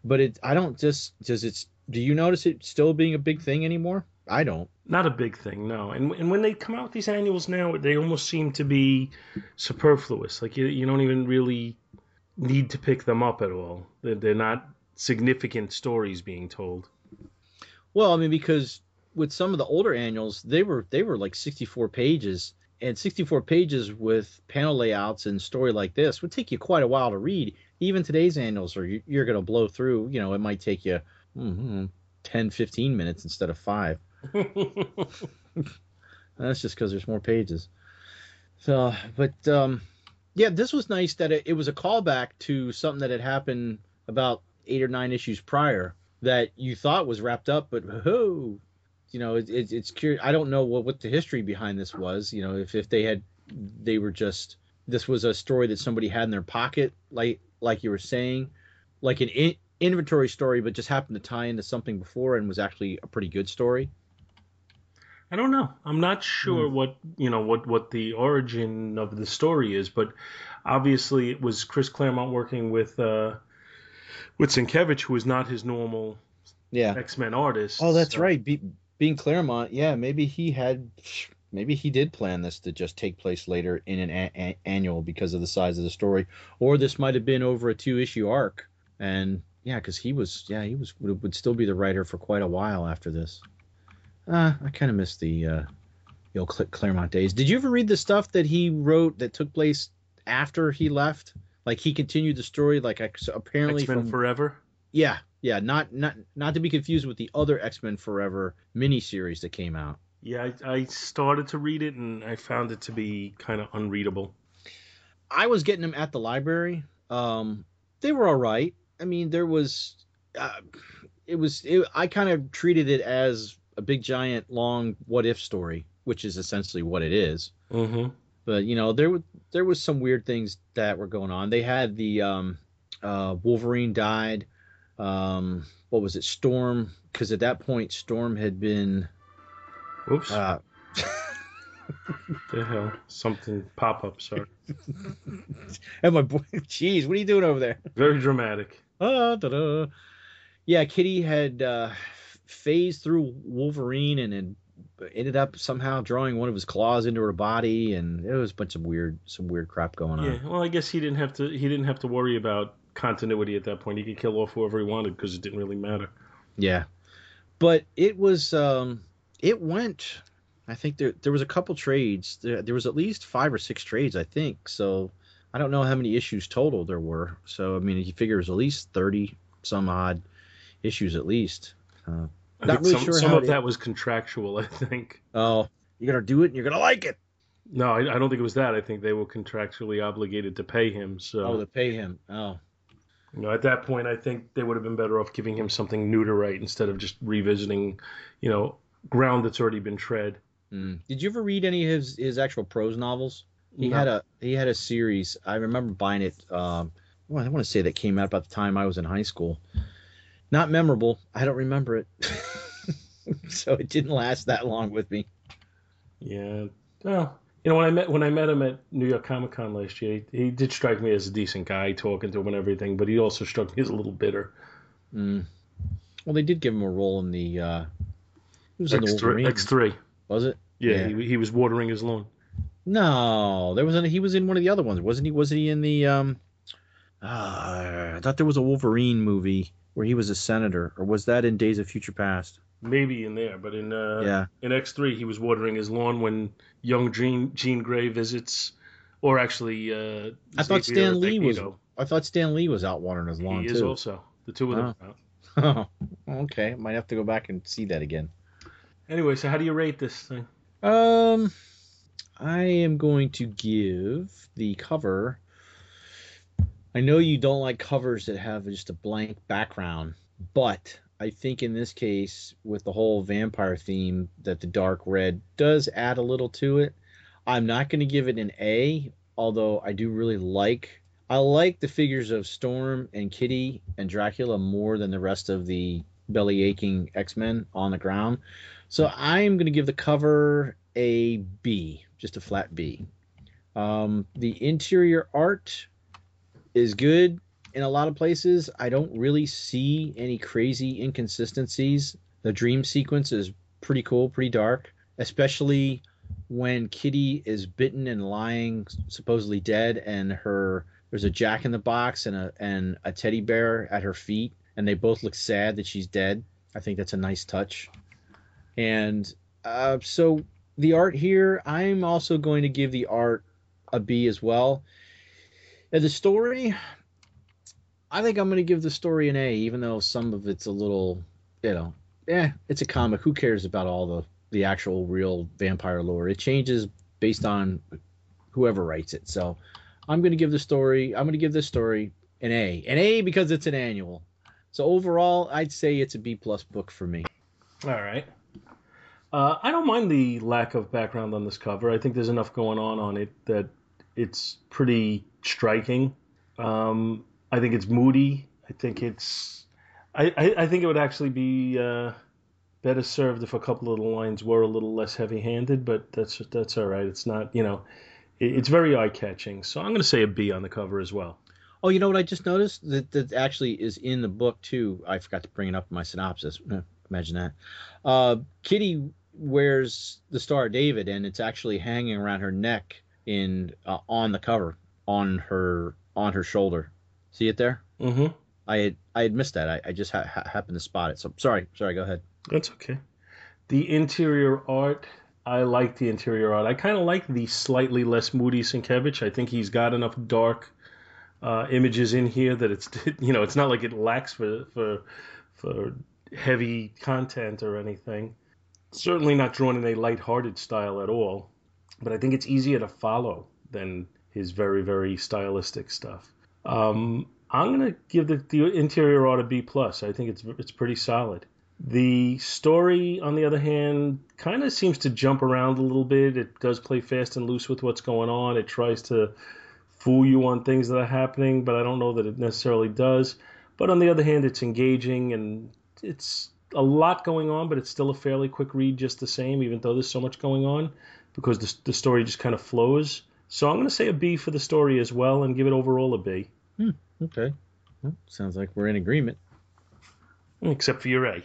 But it i don't just does it do you notice it still being a big thing anymore i don't Not a big thing, no. And and when they come out with these annuals now, they almost seem to be superfluous. Like you, you don't even really need to pick them up at all. They're, they're not significant stories being told. Well, I mean, because with some of the older annuals, they were they were like 64 pages, and 64 pages with panel layouts and story like this would take you quite a while to read. Even today's annuals are you- you're going to blow through. You know, it might take you mm 10, 15 minutes instead of five. That's just because there's more pages. So, but um, yeah, this was nice that it, it was a callback to something that had happened about eight or nine issues prior that you thought was wrapped up, but oh, you know, it, it, it's curious. I don't know what, what the history behind this was. You know, if if they had, they were just this was a story that somebody had in their pocket, like like you were saying, like an in, inventory story, but just happened to tie into something before and was actually a pretty good story. I don't know. I'm not sure what you know what what the origin of the story is, but obviously it was Chris Claremont working with uh, with Sienkiewicz, who is not his normal Yeah. X Men artist. Oh, that's so- right. Be, being Claremont, yeah, maybe he had, maybe he did plan this to just take place later in an a- a- annual because of the size of the story, or this might have been over a two issue arc, and yeah, because he was, yeah, he was would, would still be the writer for quite a while after this. Uh, I kind of miss the uh, the old Cl- Claremont days. Did you ever read the stuff that he wrote that took place after he left? Like he continued the story, like apparently X Men from Forever. yeah, yeah, not not not to be confused with the other X Men Forever miniseries that came out. Yeah, I, I started to read it and I found it to be kind of unreadable. I was getting them at the library. Um, they were all right. I mean, there was, uh, it was it, I kind of treated it as a big giant long what if story, which is essentially what it is. Mm-hmm. But you know there was there was some weird things that were going on. They had the um, uh, Wolverine died. Um, what was it? Storm, because at that point Storm had been. Oops. Uh, the hell? Something pop up. Sorry. and my boy, jeez, what are you doing over there? Very dramatic. Da-da. Yeah, Kitty had uh, phased through Wolverine and then ended up somehow drawing one of his claws into her body, and it was a bunch of weird, some weird crap going on. Yeah. Well, I guess he didn't have to. He didn't have to worry about continuity at that point. He could kill off whoever he wanted because it didn't really matter. Yeah, but it was, um, it went. I think there there was a couple trades. There, there was at least five or six trades, I think. So I don't know how many issues total there were. So I mean, you figure it was at least thirty some odd issues at least. Uh, Not really some, sure some of that was contractual. I think. oh, you're gonna do it, and you're gonna like it. No, I, I don't think it was that. I think they were contractually obligated to pay him. So Oh, to pay him. Oh, You know, at that point, I think they would have been better off giving him something new to write instead of just revisiting, you know, ground that's already been tread. Mm. Did you ever read any of his his actual prose novels? He No. had a he had a series. I remember buying it. Um, well, I want to say that came out about the time I was in high school. Not memorable. I don't remember it. so it didn't last that long with me. Yeah. Well, you know, when I met when I met him at New York Comic Con last year, he, he did strike me as a decent guy, talking to him and everything. But he also struck me as a little bitter. Mm. Well, they did give him a role in the. Uh, he was in the X three, Wolverine. X three. Was it? Yeah, Yeah. He, he was watering his lawn. No, there was an, he was in one of the other ones, wasn't he? Wasn't he in the? Um, uh, I thought there was a Wolverine movie where he was a senator, or was that in Days of Future Past? Maybe in there, but in uh, yeah. in X three, he was watering his lawn when young Jean Jean Grey visits, or actually, uh, I thought Xavier Stan Lee was. I thought Stan Lee was out watering his lawn He is too. also the two of them. are out. Oh, okay. Might have to go back and see that again. Anyway, so how do you rate this thing? Um, I am going to give the cover. I know you don't like covers that have just a blank background, but I think in this case, with the whole vampire theme, that the dark red does add a little to it. I'm not going to give it an A, although I do really like. I like the figures of Storm and Kitty and Dracula more than the rest of the belly aching X Men on the ground. So I'm going to give the cover a B, just a flat B. Um, the interior art is good in a lot of places. I don't really see any crazy inconsistencies. The dream sequence is pretty cool, pretty dark, especially when Kitty is bitten and lying supposedly dead and her there's a jack in the box and a and a teddy bear at her feet and they both look sad that she's dead. I think that's a nice touch. And uh, so the art here, I'm also going to give the art a B as well. The story, I think I'm going to give the story an A, even though some of it's a little, you know, eh, it's a comic. Who cares about all the the actual real vampire lore? It changes based on whoever writes it. So I'm going to give the story. I'm going to give this story an A, an A because it's an annual. So overall, I'd say it's a B plus book for me. All right. Uh, I don't mind the lack of background on this cover. I think there's enough going on on it that it's pretty striking. Um, I think it's moody. I think it's. I, I, I think it would actually be uh, better served if a couple of the lines were a little less heavy-handed, but that's that's all right. It's not, you know, it, it's very eye-catching. So I'm going to say a B on the cover as well. Oh, you know what I just noticed that that actually is in the book too. I forgot to bring it up in my synopsis. Imagine that. Uh, Kitty wears the Star of David, and it's actually hanging around her neck in uh, on the cover on her on her shoulder. See it there? Mm-hmm. I had I had missed that. I, I just ha- ha- happened to spot it. So sorry, sorry. Go ahead. That's okay. The interior art, I like the interior art. I kind of like the slightly less moody Sienkiewicz. I think he's got enough dark uh, images in here that it's you know it's not like it lacks for for for heavy content or anything. Certainly not drawn in a light-hearted style at all, but I think it's easier to follow than his very very stylistic stuff. Um, I'm gonna give the, the interior art a B plus. I think it's it's pretty solid. The story, on the other hand, kind of seems to jump around a little bit. It does play fast and loose with what's going on. It tries to fool you on things that are happening, but I don't know that it necessarily does. But on the other hand, it's engaging and it's a lot going on, but it's still a fairly quick read just the same, even though there's so much going on, because the, the story just kind of flows. So I'm going to say a B for the story as well and give it overall a B, hmm, Okay. Well, sounds like we're in agreement. except for your A.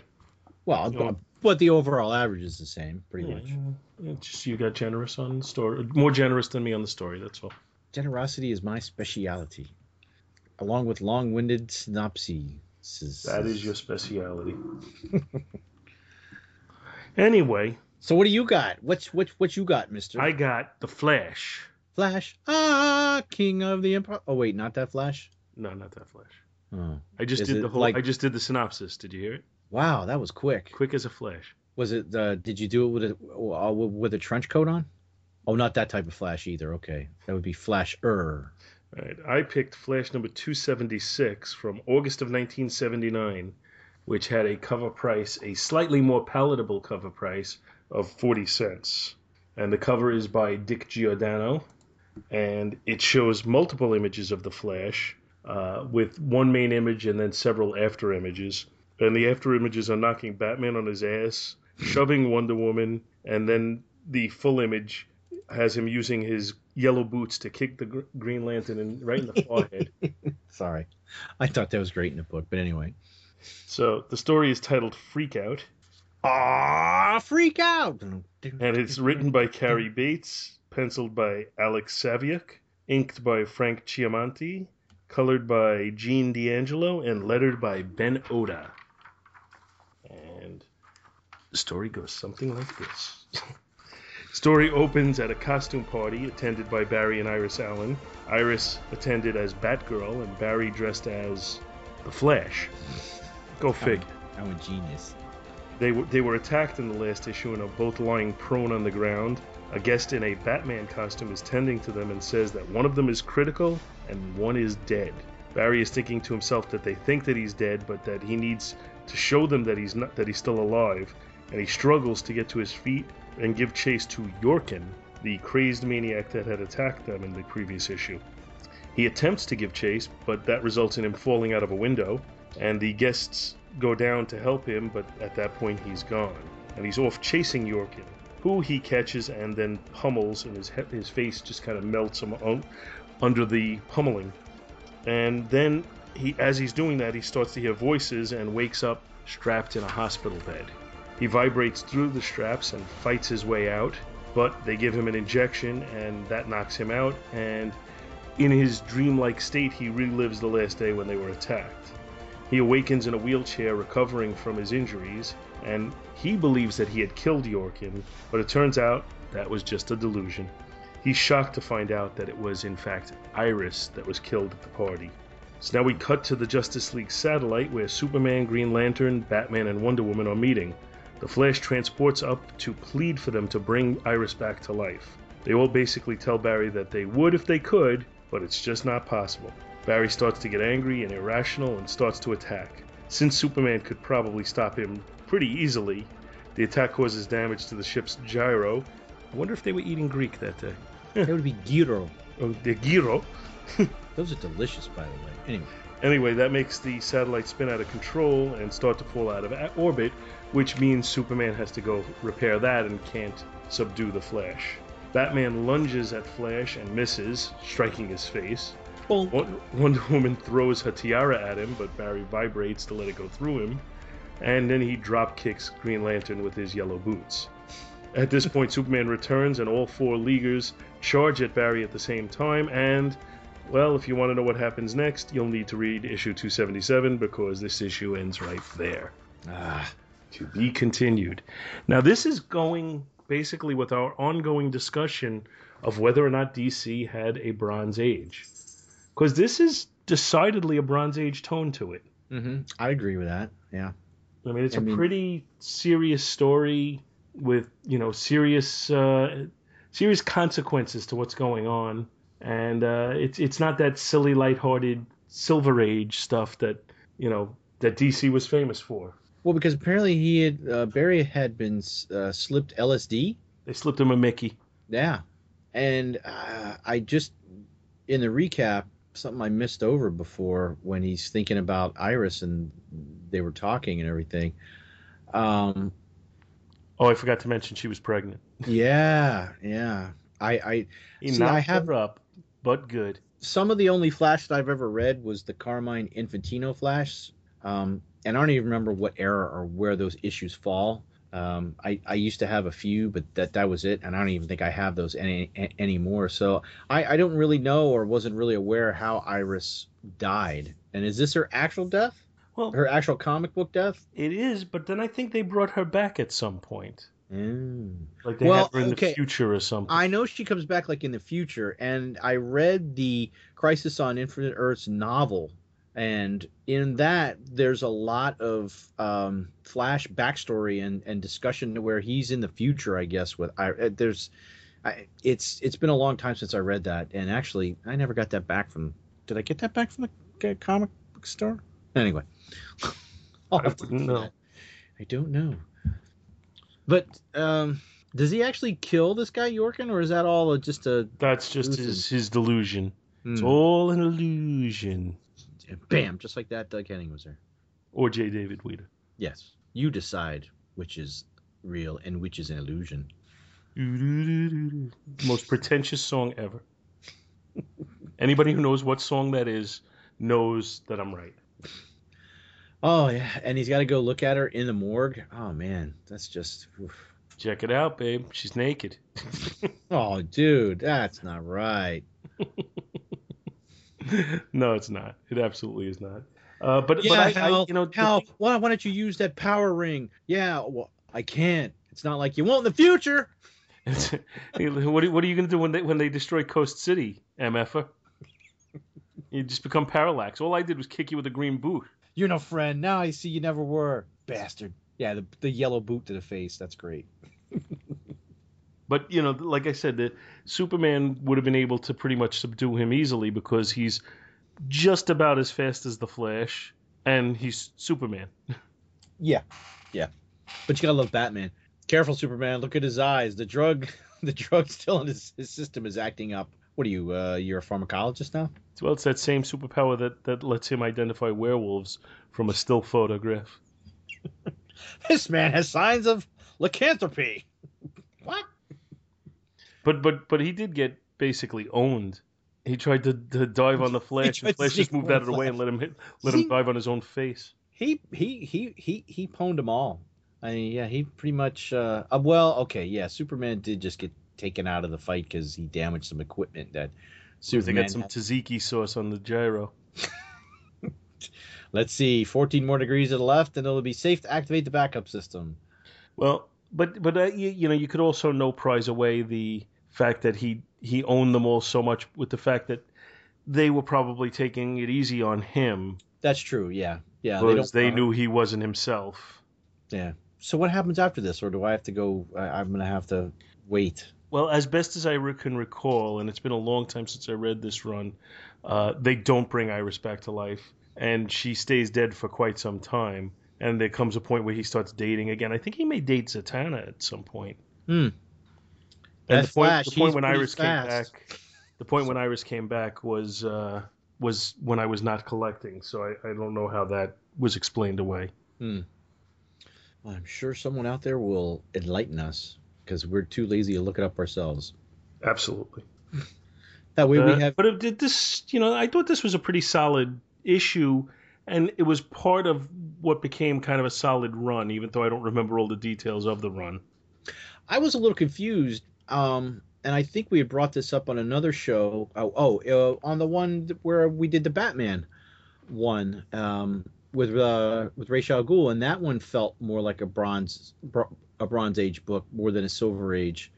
Well, Oh. but the overall average is the same, pretty much. Yeah, it's just you got generous on the story, more generous than me on the story. That's all. Generosity is my speciality, along with long-winded synopses. That is your speciality. anyway, So what do you got? What's what what you got, Mister I got the Flash. Flash? Ah, King of the Empire. Oh wait, not that Flash. No, not that Flash. Oh, I just Is did the whole. like- I just did the synopsis. Did you hear it? wow, that was quick. Quick as a flash. Was it? Uh, did you do it with a uh, with a trench coat on? Oh, not that type of Flash either. Okay, that would be Flash Er. All right, I picked Flash number 276 from August of 1979, which had a cover price, a slightly more palatable cover price of 40 cents. And the cover is by Dick Giordano, and it shows multiple images of the Flash uh, with one main image and then several after images. And the after images are knocking Batman on his ass, shoving Wonder Woman, and then the full image has him using his yellow boots to kick the gr- Green Lantern in, right in the forehead. Sorry, I thought that was great in the book, but anyway. so the story is titled Freak Out, Ah, freak out! and it's written by Cary Bates, penciled by Alex Saviuk, inked by Frank Chiaramonte, colored by Gene D'Angelo, and lettered by Ben Oda. And the story goes something like this. Story opens at a costume party attended by Barry and Iris Allen. Iris attended as Batgirl and Barry dressed as the Flash. Go fig. I'm a genius. They were, they were attacked in the last issue and are both lying prone on the ground. A guest in a Batman costume is tending to them and says that one of them is critical and one is dead. Barry is thinking to himself that they think that he's dead, but that he needs to show them that he's not that he's still alive, and he struggles to get to his feet and give chase to Yorkin, the crazed maniac that had attacked them in the previous issue. He attempts to give chase, but that results in him falling out of a window, and the guests go down to help him, but at that point he's gone. And he's off chasing Yorkin, who he catches and then pummels, and his, he- his face just kind of melts him un- um, under the pummeling. And then, he, as he's doing that, he starts to hear voices and wakes up strapped in a hospital bed. He vibrates through the straps and fights his way out, but they give him an injection, and that knocks him out. And in his dreamlike state, he relives the last day when they were attacked. He awakens in a wheelchair recovering from his injuries, and he believes that he had killed Yorkin, but it turns out that was just a delusion. He's shocked to find out that it was, in fact, Iris that was killed at the party. So now we cut to the Justice League satellite where Superman, Green Lantern, Batman, and Wonder Woman are meeting. The Flash transports up to plead for them to bring Iris back to life. They all basically tell Barry that they would if they could, but it's just not possible. Barry starts to get angry and irrational and starts to attack. Since Superman could probably stop him pretty easily, the attack causes damage to the ship's gyro. I wonder if they were eating Greek that day. That would be gyro. Oh, the gyro. Those are delicious, by the way. Anyway, Anyway, that makes the satellite spin out of control and start to fall out of orbit, which means Superman has to go repair that and can't subdue the Flash. Batman lunges at Flash and misses, striking his face. Well, Wonder Woman throws her tiara at him, but Barry vibrates to let it go through him, and then he drop kicks Green Lantern with his yellow boots. At this point, Superman returns, and all four Leaguers charge at Barry at the same time. And, well, if you want to know what happens next, you'll need to read issue 277 because this issue ends right there. ah, To be continued. Now, this is going basically with our ongoing discussion of whether or not DC had a Bronze Age. Because this is decidedly a Bronze Age tone to it. hmm I agree with that. Yeah. I mean, it's I a mean- pretty serious story with you know serious uh, serious consequences to what's going on, and uh, it's it's not that silly, lighthearted Silver Age stuff that you know that DC was famous for. Well, because apparently he had uh, Barry had been uh, slipped LSD. They slipped him a Mickey. Yeah, and uh, I just in the recap something I missed over before when he's thinking about Iris and they were talking and everything. Um, Oh, I forgot to mention she was pregnant. yeah, yeah. I, I He See, I have- her up, but good. some of the only Flash that I've ever read was the Carmine Infantino Flash, um, and I don't even remember what era or where those issues fall. Um, I, I used to have a few, but that that was it, and I don't even think I have those any anymore. So I, I don't really know or wasn't really aware how Iris died. And is this her actual death? Well, Her actual comic book death? it is, but then I think they brought her back at some point. Mm. Like they Well, had her in okay. the future or something. I know she comes back like in the future, and I read the Crisis on Infinite Earths novel, and in that there's a lot of um, Flash backstory and, and discussion where he's in the future. I guess with I uh, there's, I, it's it's been a long time since I read that, and actually I never got that back from. Did I get that back from the uh, comic book store? Anyway, I to wouldn't know. I don't know. But um, does he actually kill this guy Yorkin, or is that all just a That's just his, his delusion. It's Hmm. all an illusion. Bam, just like that? Doug Henning was there. Or J. David Weeder. Yes, you decide which is real and which is an illusion. Most pretentious song ever. Anybody who knows what song that is knows that I'm right. Oh yeah, and he's got to go look at her in the morgue. Oh man, that's just. oof. Check it out, babe. She's naked. Oh dude, that's not right. no, it's not. It absolutely is not. Uh, but Yeah, but I, Hal, I, you know, Hal, why, why don't you use that power ring? Yeah, well, I can't. It's not like you won't in the future. what are, what are you going to do when they when they destroy Coast City, MFA? You just become parallax. All I did was kick you with a green boot. You're no friend. Now I see you never were, bastard. Yeah, the the yellow boot to the face. That's great. But you know, like I said, the Superman would have been able to pretty much subdue him easily because he's just about as fast as the Flash, and he's Superman. Yeah, yeah. But you gotta love Batman. Careful, Superman. Look at his eyes. The drug, the drug still in his, his system is acting up. What are you? Uh, you're a pharmacologist now? Well, it's that same superpower that that lets him identify werewolves from a still photograph. This man has signs of lycanthropy. But but but he did get basically owned. He tried to, to dive on the Flash, and Flash just moved out of the way and let him hit, let See? him dive on his own face. He he he he he pwned them all. I mean, yeah, he pretty much. Uh, uh, well, okay, yeah. Superman did just get taken out of the fight because he damaged some equipment that So they Superman. got some had. tzatziki sauce on the gyro. Let's see, 14 more degrees to the left, and it'll be safe to activate the backup system. Well, but but uh, you, you know you could also no prize away the fact that he he owned them all so much with the fact that they were probably taking it easy on him That's true. Yeah, yeah. because they, uh, knew he wasn't himself. Yeah. So what happens after this, or do I have to go? I, I'm gonna have to wait. Well, as best as I can recall, and it's been a long time since I read this run, uh, they don't bring Iris back to life, and she stays dead for quite some time. And there comes a point where he starts dating again. I think he may date Zatanna at some point. Hmm. And That the point, Flash, the point when Iris fast. came back, the point when Iris came back was uh, was when I was not collecting. So I, I don't know how that was explained away. Well, I'm sure someone out there will enlighten us because we're too lazy to look it up ourselves. Absolutely. That way Uh, we have. But it, did this, you know, I thought this was a pretty solid issue, and it was part of what became kind of a solid run, even though I don't remember all the details of the run. I was a little confused, um, and I think we had brought this up on another show. Oh, oh uh, on the one where we did the Batman one um, with uh, with Ra's al Ghul, and that one felt more like a bronze a Bronze Age book more than a Silver Age.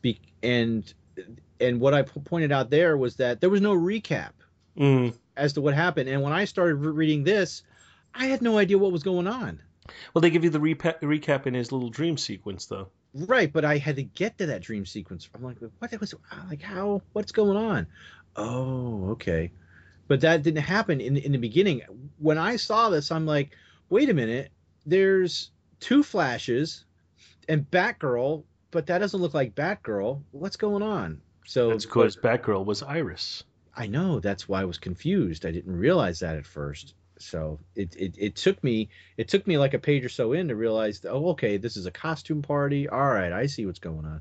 Be- and and what I p- pointed out there was that there was no recap Mm. as to what happened, and when I started re- reading this, I had no idea what was going on. Well, they give you the repa- recap in his little dream sequence, though. Right, but I had to get to that dream sequence. I'm like, what was uh, like how? What's going on? Oh, okay. but that didn't happen in in the beginning. When I saw this, I'm like, wait a minute, there's two flashes and Batgirl, but that doesn't look like Batgirl. What's going on? So That's because Batgirl was Iris. I know that's why I was confused. I didn't realize that at first. So it, it, it took me it took me like a page or so in to realize oh okay this is a costume party. All right I see what's going on.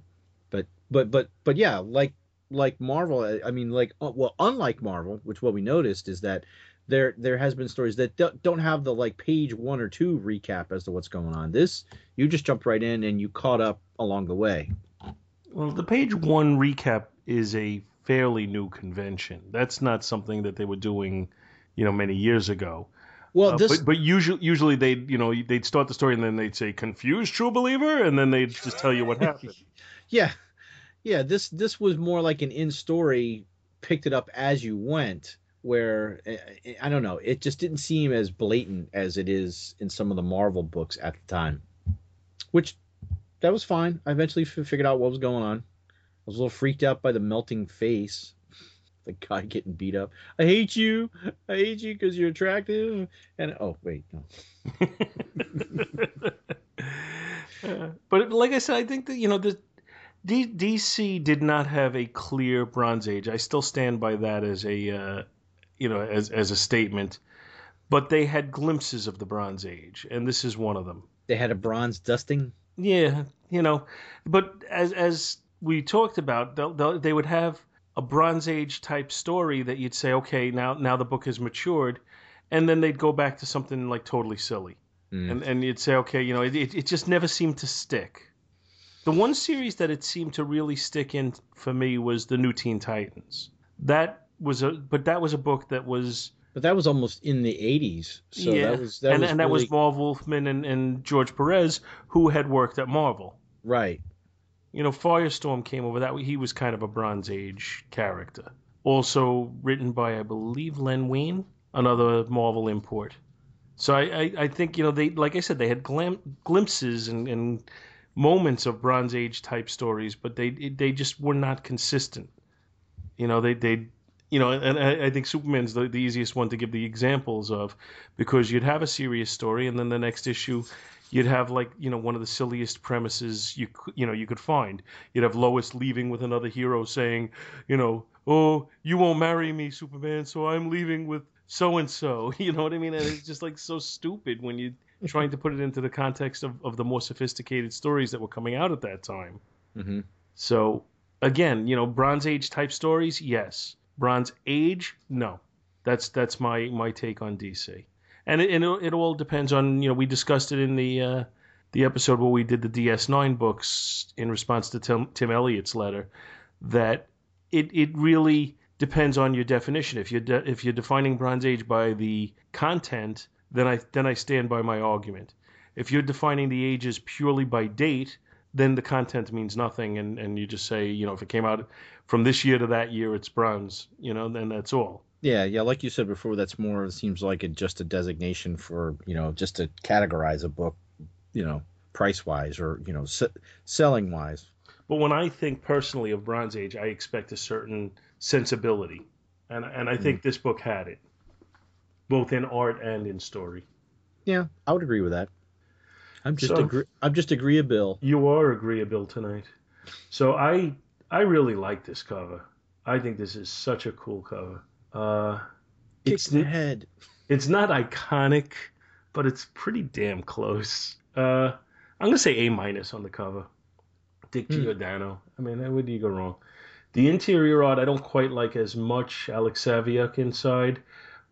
But but but but yeah like like Marvel I- mean like uh, well unlike Marvel which what we noticed is that there there has been stories that don't, don't have the like page one or two recap as to what's going on. This you just jumped right in and you caught up along the way. Well, the page one recap is a fairly new convention. That's not something that they were doing, you know, many years ago. well Uh, this but but usually usually they you know they'd start the story and then they'd say confused true believer and then they'd just tell you what happened. Yeah, yeah. This this was more like an in story, picked it up as you went. Where eh, I don't know, it just didn't seem as blatant as it is in some of the Marvel books at the time. Which that was fine. I eventually f- figured out what was going on. I was a little freaked out by the melting face, the guy getting beat up. I hate you. I hate you because you're attractive. And oh wait, no. but like I said, I think that you know the D- DC did not have a clear Bronze Age. I still stand by that as a uh, you know as as a statement. But they had glimpses of the Bronze Age, and this is one of them. They had a bronze dusting. Yeah, you know, but as as we talked about, they would have a Bronze Age type story that you'd say, okay, now now the book has matured, and then they'd go back to something like totally silly, Mm. and and you'd say, okay, you know, it it, it just never seemed to stick. The one series that it seemed to really stick in for me was the New Teen Titans. That was a but that was a book that was But that was almost in the 80s. So yeah, that was that and was and that was Marv Wolfman and, and George Perez who had worked at Marvel. right. You know, Firestorm came over. That way. he was kind of a Bronze Age character. Also written by, I believe, Len Wein, another Marvel import. So I, I, I think you know they, like I said, they had glam- glimpses and, and moments of Bronze Age type stories, but they they just were not consistent. You know, they they you know, and I, I think Superman's the, the easiest one to give the examples of, because you'd have a serious story, and then the next issue, you'd have like you know one of the silliest premises you you know you could find. You'd have Lois leaving with another hero saying, you know, oh you won't marry me, Superman, so I'm leaving with so and so. You know what I mean? And it's just like so stupid when you are trying to put it into the context of, of the more sophisticated stories that were coming out at that time. hmm So again, you know, Bronze Age type stories, yes. Bronze Age, no. That's that's my my take on DC, and it and it, all depends on you know we discussed it in the uh, the episode where we did the DS9 books in response to Tim, Tim Elliott's letter that it it really depends on your definition. If you're de- if you're defining Bronze Age by the content, then I then I stand by my argument. If you're defining the ages purely by date, then the content means nothing, and, and you just say, you know, if it came out from this year to that year, it's bronze, you know, then that's all. Yeah, yeah. Like you said before, that's more. It seems like it just a designation for you know just to categorize a book, you know, price wise or you know se- selling wise. But when I think personally of Bronze Age, I expect a certain sensibility, and and I think hmm. this book had it, both in art and in story. Yeah, I would agree with that. I'm just So- agree- I'm just agreeable. You are agreeable tonight, so I I really like this cover. I think this is such a cool cover. Uh, it's the head. it's not iconic, but it's pretty damn close. Uh, I'm gonna say A minus on the cover. Dick Hmm. Giordano. I mean, where do you go wrong? The interior art I don't quite like as much. Alex Saviuk inside,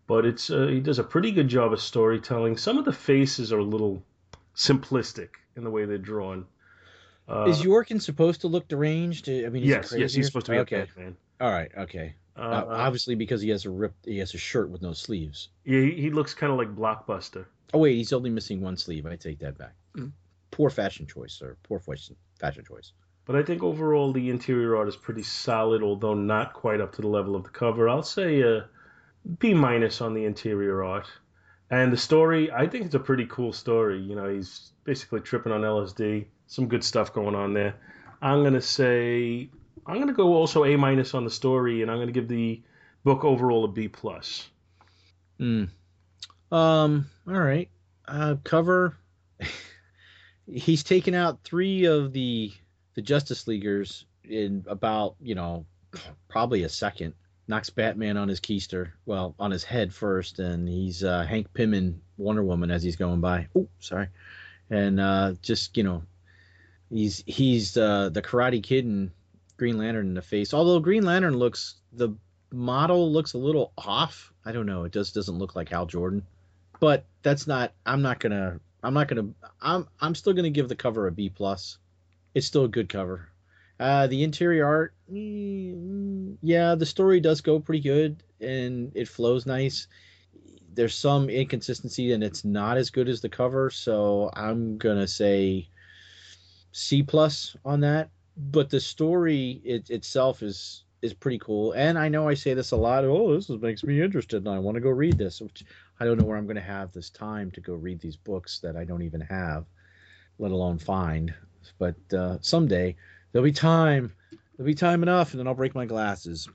but it's uh, he does a pretty good job of storytelling. Some of the faces are a little simplistic in the way they're drawn. Uh, Is Yorkin supposed to look deranged? I mean, is he yes, yes, he's supposed to be okay. a Batman. All right, okay. Uh, Uh, obviously, because he has a rip, he has a shirt with no sleeves. yeah, he, he looks kind of like Blockbuster. Oh wait, he's only missing one sleeve. I take that back. Mm. Poor fashion choice, sir. Poor fashion fashion choice. But I think overall the interior art is pretty solid, although not quite up to the level of the cover. I'll say a B minus on the interior art. And the story, I think it's a pretty cool story. You know, he's basically tripping on LSD. Some good stuff going on there. I'm gonna say I'm gonna go also A minus on the story, and I'm gonna give the Book overall a B plus. Hmm. Um. All right. Uh, cover. He's taken out three of the the Justice Leaguers in about you know probably a second. Knocks Batman on his keister, well on his head first, and he's uh, Hank Pym and Wonder Woman as he's going by. Oh, sorry, and uh, just you know, he's he's uh, the Karate Kid and Green Lantern in the face. Although Green Lantern looks the model looks a little off. I don't know. It just doesn't look like Hal Jordan. But that's not. I'm not gonna. I'm not gonna. I'm. I'm still gonna give the cover a B plus. It's still a good cover. Uh, the interior art, mm, yeah, the story does go pretty good and it flows nice. There's some inconsistency and it's not as good as the cover, so I'm gonna say C plus on that. But the story it, itself is is pretty cool, and I know I say this a lot. Oh, this is, makes me interested, and I want to go read this. Which I don't know where I'm going to have this time to go read these books that I don't even have, let alone find. But uh, someday there'll be time. There'll be time enough, and then I'll break my glasses.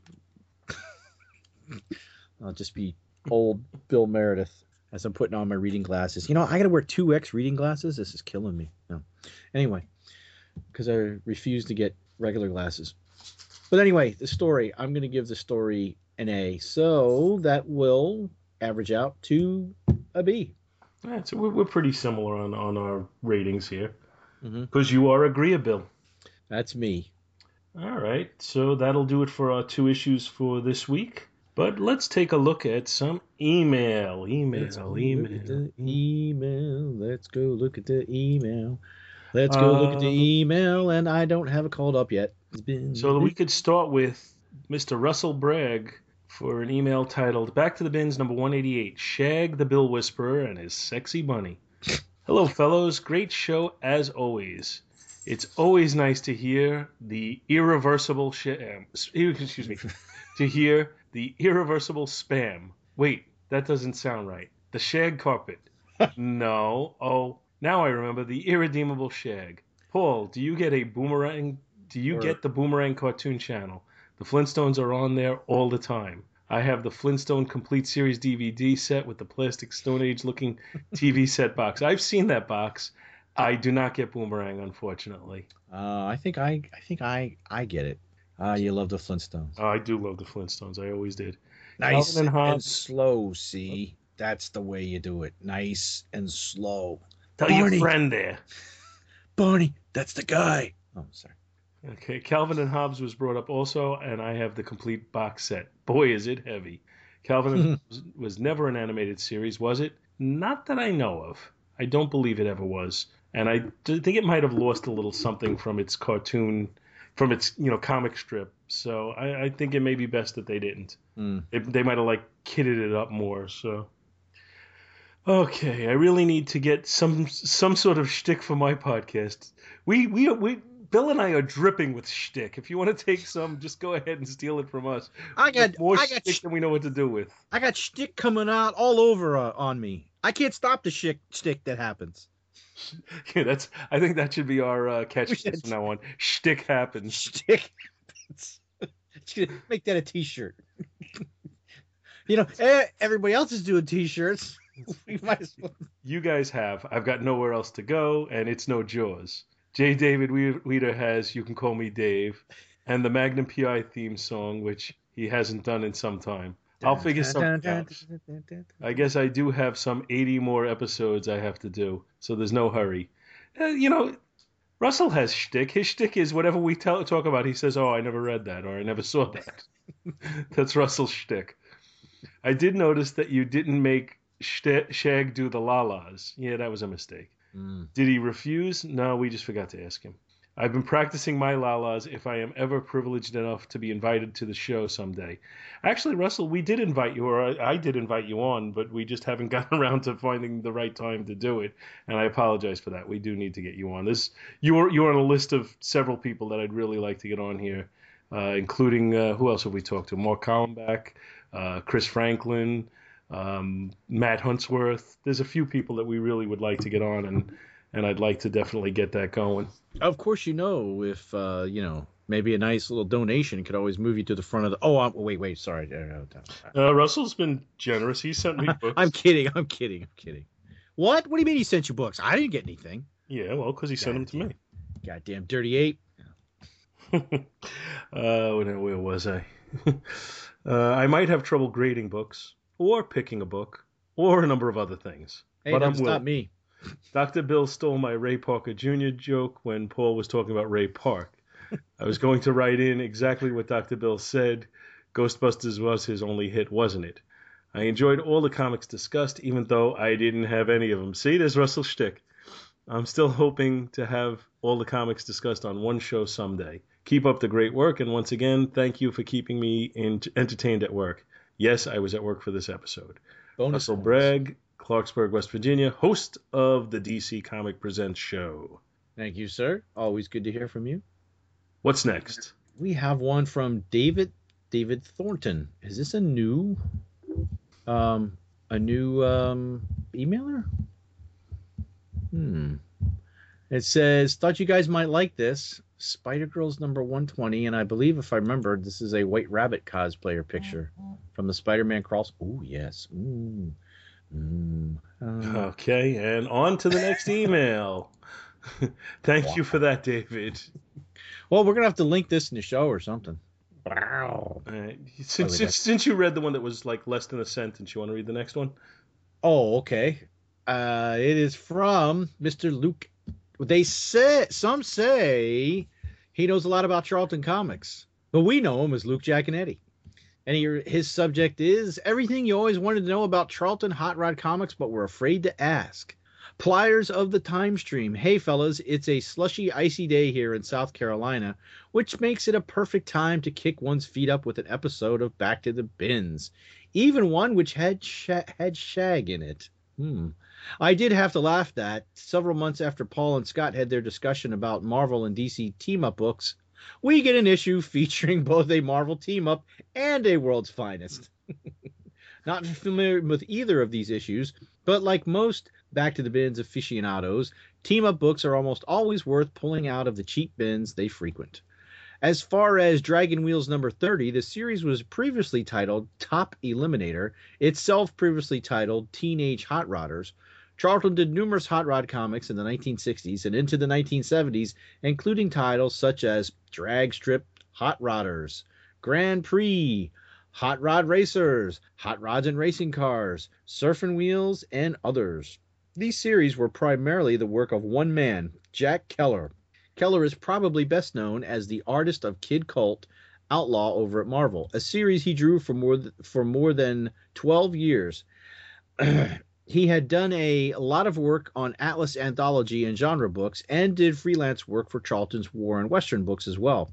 I'll just be old Bill Meredith as I'm putting on my reading glasses. You know, I got to wear 2X reading glasses. This is killing me. No. Anyway, because I refuse to get regular glasses. But anyway, the story. I'm going to give the story an A. So that will average out to a B. Yeah, so we're, we're pretty similar on, on our ratings here mm-hmm. because you are agreeable. That's me. All right, so that'll do it for our two issues for this week. But let's take a look at some email. Email, Let's go look email. at the email. Let's go look at the email. Let's go look at the Um, email, and I don't have it called up yet. It's been So we could start with Mr. Russell Bragg for an email titled Back to the Bins number 188 Shag the Bill Whisperer and His Sexy Bunny. Hello, fellows. Great show as always. It's always nice to hear the irreversible sh- um, excuse me, to hear the irreversible spam. Wait, that doesn't sound right. The shag carpet. no. Oh, now I remember the irredeemable shag. Paul, do you get a boomerang? Do you Or- get the boomerang cartoon channel? The Flintstones are on there all the time. I have the Flintstone Complete Series DVD set with the plastic Stone Age looking TV set box. I've seen that box. I do not get Boomerang, unfortunately. Uh, I think I, I think I, I get it. Ah, you love the Flintstones. Oh, I do love the Flintstones. I always did. Nice Calvin and, and slow. See, that's the way you do it. Nice and slow. Tell Barney. your friend there. Barney, that's the guy. Oh, sorry. Okay, Calvin and Hobbes was brought up also, and I have the complete box set. Boy, is it heavy. Calvin and Hobbes was never an animated series, was it? Not that I know of. I don't believe it ever was, and I think it might have lost a little something from its cartoon, from its you know comic strip. So I, I think it may be best that they didn't. Hmm. It, they might have like kitted it up more. So okay, I really need to get some some sort of shtick for my podcast. We we we Bill and I are dripping with shtick. If you want to take some, just go ahead and steal it from us. I got, With more I got, shtick than we know what to do with. I got shtick coming out all over uh, on me. I can't stop the shtick shtick that happens. Yeah, that's. I think that should be our uh, catchphrase from now on. Shtick happens. Shtick happens. Make that a T-shirt. you know, eh, everybody else is doing T-shirts. we might as well. You guys have. I've got nowhere else to go, and it's no Jaws. J. David We- Weeder has "You Can Call Me Dave," and the Magnum PI theme song, which he hasn't done in some time. I'll figure something out. I guess I do have some 80 more episodes I have to do, so there's no hurry. Uh, you know, Russell has shtick. His shtick is whatever we tell, talk about, he says, "Oh, I never read that," or "I never saw that." That's Russell's shtick. I did notice that you didn't make Shte- Shag do the la-las. Yeah, that was a mistake. Mm. Did he refuse? No, we just forgot to ask him. I've been practicing my la-las if I am ever privileged enough to be invited to the show someday. Actually, Russell, we did invite you, or I, I did invite you on, but we just haven't gotten around to finding the right time to do it, and I apologize for that. We do need to get you on. This you're you're on a list of several people that I'd really like to get on here, uh, including uh, who else have we talked to? Mark Kallenbach, uh, Chris Franklin, um, Matt Huntsworth. There's a few people that we really would like to get on, and and I'd like to definitely get that going. Of course, you know if uh, you know maybe a nice little donation could always move you to the front of the. Oh, I'm, wait, wait, sorry. Uh, Russell's been generous. He sent me books. I'm kidding. I'm kidding. I'm kidding. What? What do you mean he sent you books? I didn't get anything. Yeah, well, because he sent them to me. Goddamn dirty ape. uh, where, where was I? uh, I might have trouble grading books, or picking a book, or a number of other things. Hey, but don't I'm willing. me. Dr. Bill stole my Ray Parker Jr. joke when Paul was talking about Ray Park. I was going to write in exactly what Dr. Bill said. Ghostbusters was his only hit, wasn't it? I enjoyed all the comics discussed, even though I didn't have any of them. See, there's Russell Shtick. I'm still hoping to have all the comics discussed on one show someday. Keep up the great work, and once again, thank you for keeping me in- entertained at work. Yes, I was at work for this episode. Bonus Russell points. Bragg, Clarksburg, West Virginia, host of the DC Comic Presents show. Thank you, sir. Always good to hear from you. What's next? We have one from David David Thornton. Is this a new um a new um emailer? Hmm. It says, thought you guys might like this. Spider Girls number 120, and I believe if I remember, this is a White Rabbit cosplayer picture from the Spider-Man cross. Oh yes. Ooh. Mm. Uh, Okay, and on to the next email. Thank you for that, David. well, we're gonna have to link this in the show or something. Wow. Since, since, since you read the one that was like less than a sentence, you want to read the next one? Oh, okay. Uh, it is from Mr. Luke. They say some say he knows a lot about Charlton comics, but we know him as Luke Giaconetti. And he, his subject is everything you always wanted to know about Charlton Hot Rod comics, but were afraid to ask. Pliers of the Time Stream. Hey, fellas, it's a slushy, icy day here in South Carolina, which makes it a perfect time to kick one's feet up with an episode of Back to the Bins, even one which had had shag in it. Hmm. I did have to laugh that several months after Paul and Scott had their discussion about Marvel and DC team up books, we get an issue featuring both a Marvel team up and a World's Finest. Not familiar with either of these issues, but like most Back to the Bins aficionados, team up books are almost always worth pulling out of the cheap bins they frequent. As far as Dragon Wheels number 30, the series was previously titled Top Eliminator, itself previously titled Teenage Hot Rodders. Charlton did numerous hot rod comics in the 1960s and into the 1970s, including titles such as Drag Strip Hot Rodders, Grand Prix, Hot Rod Racers, Hot Rods and Racing Cars, Surfing Wheels, and others. These series were primarily the work of one man, Jack Keller. Keller is probably best known as the artist of Kid Colt Outlaw over at Marvel, a series he drew for more th- for more than 12 years. he had done a lot of work on Atlas anthology and genre books and did freelance work for Charlton's War and Western books as well.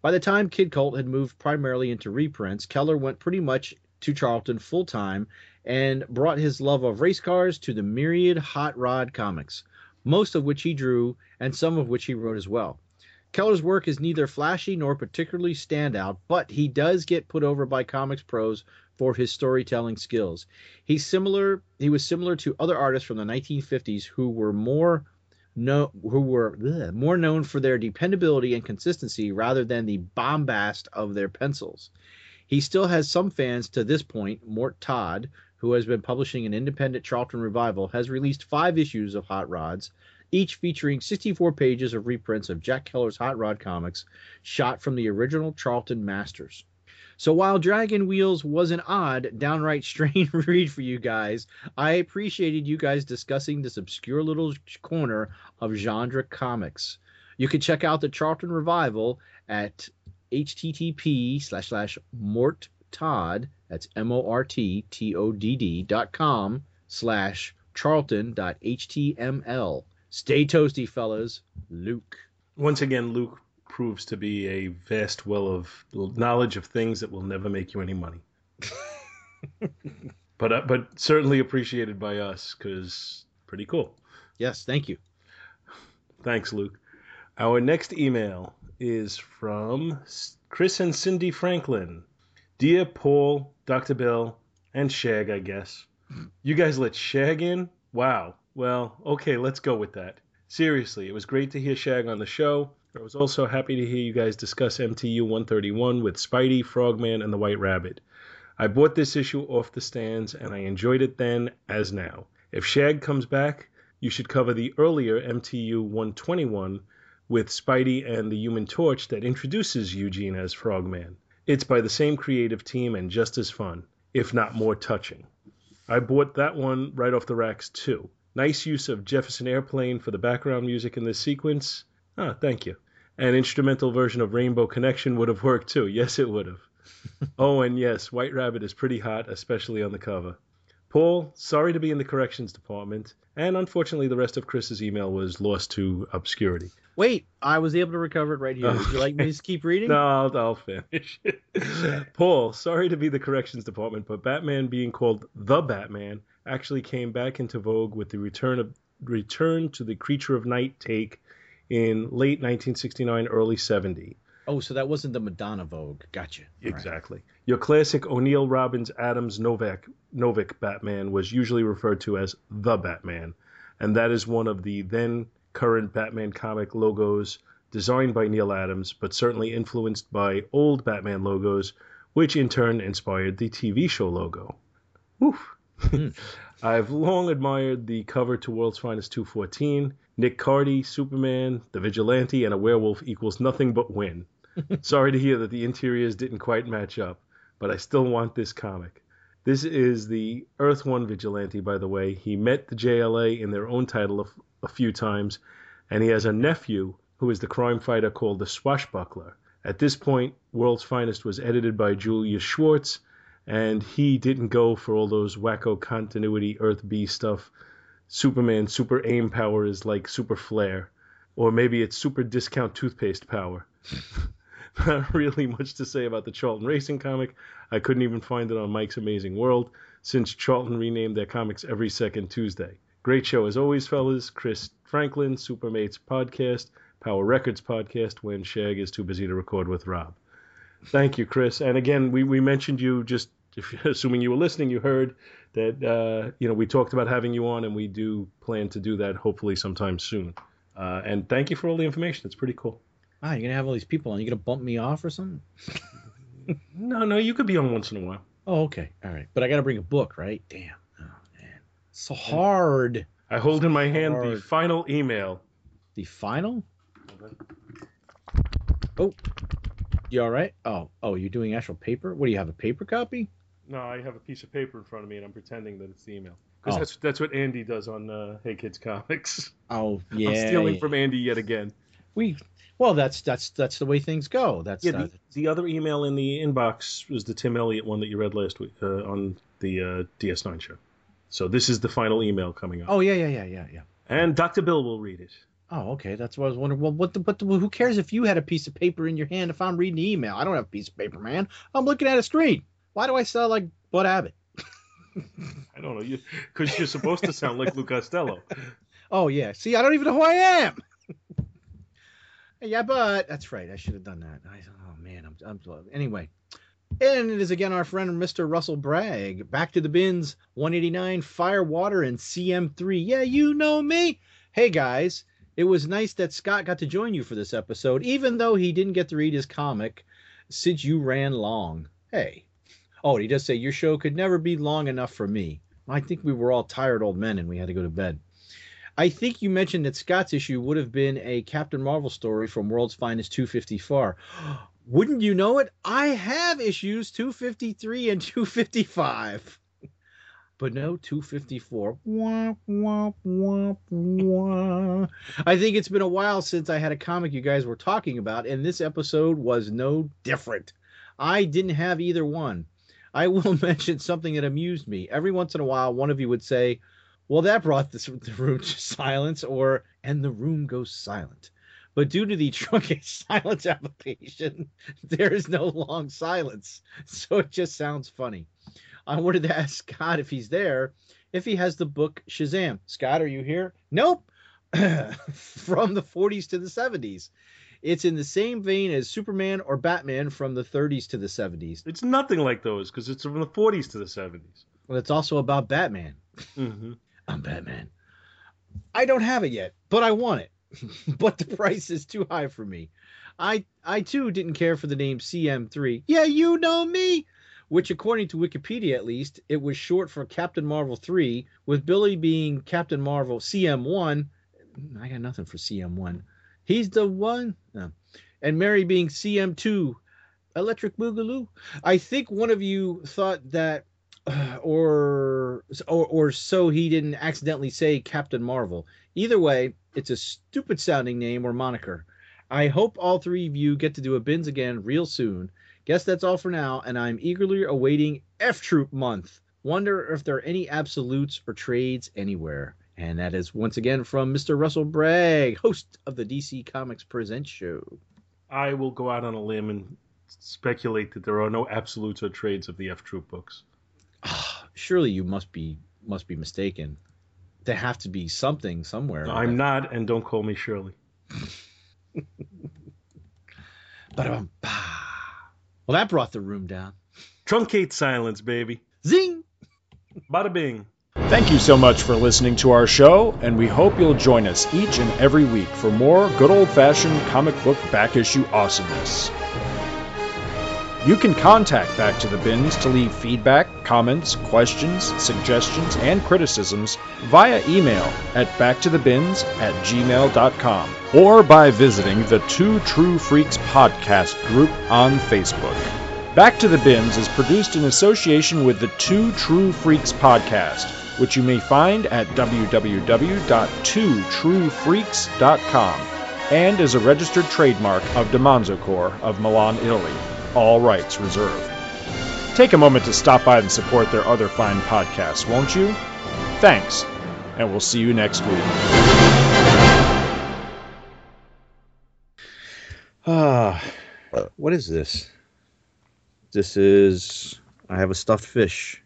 By the time Kid Colt had moved primarily into reprints, Keller went pretty much to Charlton full time and brought his love of race cars to the myriad hot rod comics, most of which he drew and some of which he wrote as well. Keller's work is neither flashy nor particularly standout, but he does get put over by comics pros for his storytelling skills. He's similar he was similar to other artists from the 1950s who were more no, who were bleh, more known for their dependability and consistency rather than the bombast of their pencils. He still has some fans to this point. Mort Todd, who has been publishing an independent Charlton revival, has released five issues of Hot Rods, each featuring 64 pages of reprints of Jack Keller's Hot Rod comics, shot from the original Charlton Masters. So while Dragon Wheels was an odd, downright strange read for you guys, I appreciated you guys discussing this obscure little corner of genre comics. You can check out the Charlton Revival at http slash slash mort todd that's m-o-r-t-t-o-d-d dot com slash charlton dot html stay toasty fellas. Luke. Once again, Luke proves to be a vast well of knowledge of things that will never make you any money. but uh, but certainly appreciated by us because pretty cool. yes thank you Thanks, Luke. Our next email is from Chris and Cindy Franklin. Dear Paul, Dr. Bill, and Shag, I guess. You guys let Shag in? Wow. Well, okay, let's go with that. Seriously, it was great to hear Shag on the show. I was also happy to hear you guys discuss MTU 131 with Spidey, Frogman, and the White Rabbit. I bought this issue off the stands and I enjoyed it then as now. If Shag comes back, you should cover the earlier MTU 121 with Spidey and the Human Torch that introduces Eugene as Frogman. It's by the same creative team and just as fun, if not more touching. I bought that one right off the racks too. Nice use of Jefferson Airplane for the background music in this sequence. Ah, thank you. An instrumental version of Rainbow Connection would have worked too. Yes, it would have. oh, and yes, White Rabbit is pretty hot, especially on the cover. Paul, sorry to be in the corrections department, and unfortunately, the rest of Chris's email was lost to obscurity. Wait, I was able to recover it right here. Would you like me to keep reading? No, I'll, I'll finish. Paul, sorry to be the corrections department, but Batman being called the Batman actually came back into vogue with the return of return to the Creature of Night take in late 1969, early 70. Oh, so that wasn't the Madonna Vogue. Gotcha. All right. Exactly. Your classic O'Neill, Robbins, Adams, Novak, Novick Batman was usually referred to as the Batman, and that is one of the then current Batman comic logos designed by Neal Adams, but certainly influenced by old Batman logos, which in turn inspired the TV show logo. Oof. Mm. I've long admired the cover to World's Finest 214. Nick Cardy, Superman, the Vigilante, and a werewolf equals nothing but win. Sorry to hear that the interiors didn't quite match up, but I still want this comic. This is the Earth One Vigilante, by the way. He met the JLA in their own title a, a few times, and he has a nephew who is the crime fighter called the Swashbuckler. At this point, World's Finest was edited by Julius Schwartz, and he didn't go for all those wacko continuity Earth B stuff. Superman super aim power is like super flare, or maybe it's super discount toothpaste power. Not really much to say about the Charlton Racing comic. I couldn't even find it on Mike's Amazing World since Charlton renamed their comics every second Tuesday. Great show as always, fellas. Chris Franklin, Supermates podcast, Power Records podcast when Shag is too busy to record with Rob. Thank you, Chris. And again, we, we mentioned you just if, assuming you were listening, you heard that uh, you know we talked about having you on, and we do plan to do that hopefully sometime soon. Uh, and thank you for all the information. It's pretty cool. Wow, you're gonna have all these people on. You're gonna bump me off or something? No, no, you could be on once in a while. Oh, okay, all right. But I gotta bring a book, right? Damn. Oh man, so hard. I hold in my hand the final email. The final. Oh, you all right? Oh, oh, you're doing actual paper. What do you have? A paper copy? No, I have a piece of paper in front of me, and I'm pretending that it's the email because Oh. that's that's what Andy does on uh, Hey Kids Comics. Oh, yeah. I'm stealing yeah. from Andy yet again. we. Well, that's that's that's the way things go. That's Yeah, uh, the, the other email in the inbox was the Tim Elliott one that you read last week uh, on the uh, DS9 show. So this is the final email coming up, Oh yeah, yeah, yeah, yeah, yeah. and Dr. Bill will read it. Oh, okay. That's what I was wondering. Well, what the, but the, who cares if you had a piece of paper in your hand if I'm reading the email? I don't have a piece of paper, man. I'm looking at a screen. Why do I sound like Bud Abbott? I don't know, because you, are supposed to sound like Lou Costello. Oh yeah. See, I don't even know who I am. yeah, but that's right. I should have done that. I, oh man, I'm, I'm anyway. And it is again our friend Mr. Russell Bragg. Back to the bins. 189 Fire Water and CM3. Yeah, you know me. Hey guys, it was nice that Scott got to join you for this episode, even though he didn't get to read his comic since you ran long. Hey. Oh, he does say your show could never be long enough for me. I think we were all tired old men and we had to go to bed. I think you mentioned that Scott's issue would have been a Captain Marvel story from World's Finest 254. Wouldn't you know it? I have issues 253 and 255. But no 254. Wah, wah, wah, wah. I think it's been a while since I had a comic you guys were talking about, and this episode was no different. I didn't have either one. I will mention something that amused me. Every once in a while, one of you would say, well, that brought this, the room to silence, or and the room goes silent. But due to the truncated silence application, there is no long silence, so it just sounds funny. I wanted to ask Scott if he's there, if he has the book Shazam. Scott, are you here? Nope. from the 40s to the 70s. It's in the same vein as Superman or Batman from the 30s to the 70s. It's nothing like those because it's from the 40s to the 70s. Well, it's also about Batman. Mm-hmm. I'm Batman. I don't have it yet, but I want it. but the price is too high for me. I I too didn't care for the name CM3. Yeah, you know me. Which, according to Wikipedia at least, it was short for Captain Marvel 3, with Billy being Captain Marvel CM1. I got nothing for CM1. He's the one. No. And Mary being CM2. Electric Boogaloo. I think one of you thought that, or, or or so he didn't accidentally say Captain Marvel. Either way, it's a stupid sounding name or moniker. I hope all three of you get to do a bins again real soon. Guess that's all for now, and I'm eagerly awaiting F Troop month. Wonder if there are any absolutes or trades anywhere. And that is once again from Mr. Russell Bragg, host of the DC Comics Present Show. I will go out on a limb and speculate that there are no absolutes or trades of the F Troop books. Ah, surely you must be must be mistaken. There have to be something somewhere. I'm not, and don't call me Shirley. Well, that brought the room down. Truncate silence, baby. Zing! Bada bing. Thank you so much for listening to our show, and we hope you'll join us each and every week for more good old fashioned comic book back issue awesomeness. You can contact Back to the Bins to leave feedback, comments, questions, suggestions, and criticisms via email at backtothebins at gmail.com or by visiting the Two True Freaks podcast group on Facebook. Back to the Bins is produced in association with the Two True Freaks podcast, which you may find at www.twotruefreaks.com and is a registered trademark of DeMonzo Corps of Milan, Italy all rights reserved. Take a moment to stop by and support their other fine podcasts, won't you? Thanks, and we'll see you next week. Ah, what is this? This is I have a stuffed fish.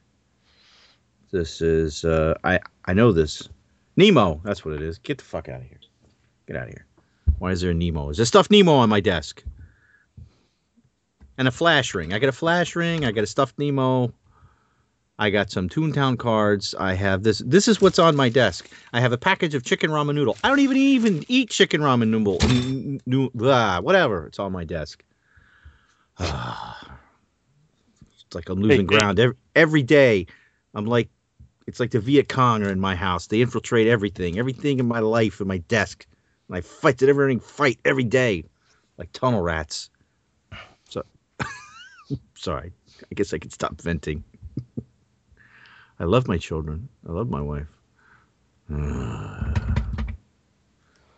This is uh I I know this. Nemo, that's what it is. Get the fuck out of here. Get out of here. Why is there a Nemo? Is there stuffed Nemo on my desk? And a flash ring. I got a flash ring, I got a stuffed Nemo. I got some Toontown cards. I have this. This is what's on my desk. I have a package of chicken ramen noodle. I don't even even eat chicken ramen noodle. n- n- blah, whatever. It's on my desk. it's like I'm losing Hey, ground every, every day. I'm like, it's like the Viet Cong are in my house. They infiltrate everything, everything in my life, in my desk. And I fight it, everything fight every day, like tunnel rats. So, sorry. I guess I could stop venting. I love my children. I love my wife.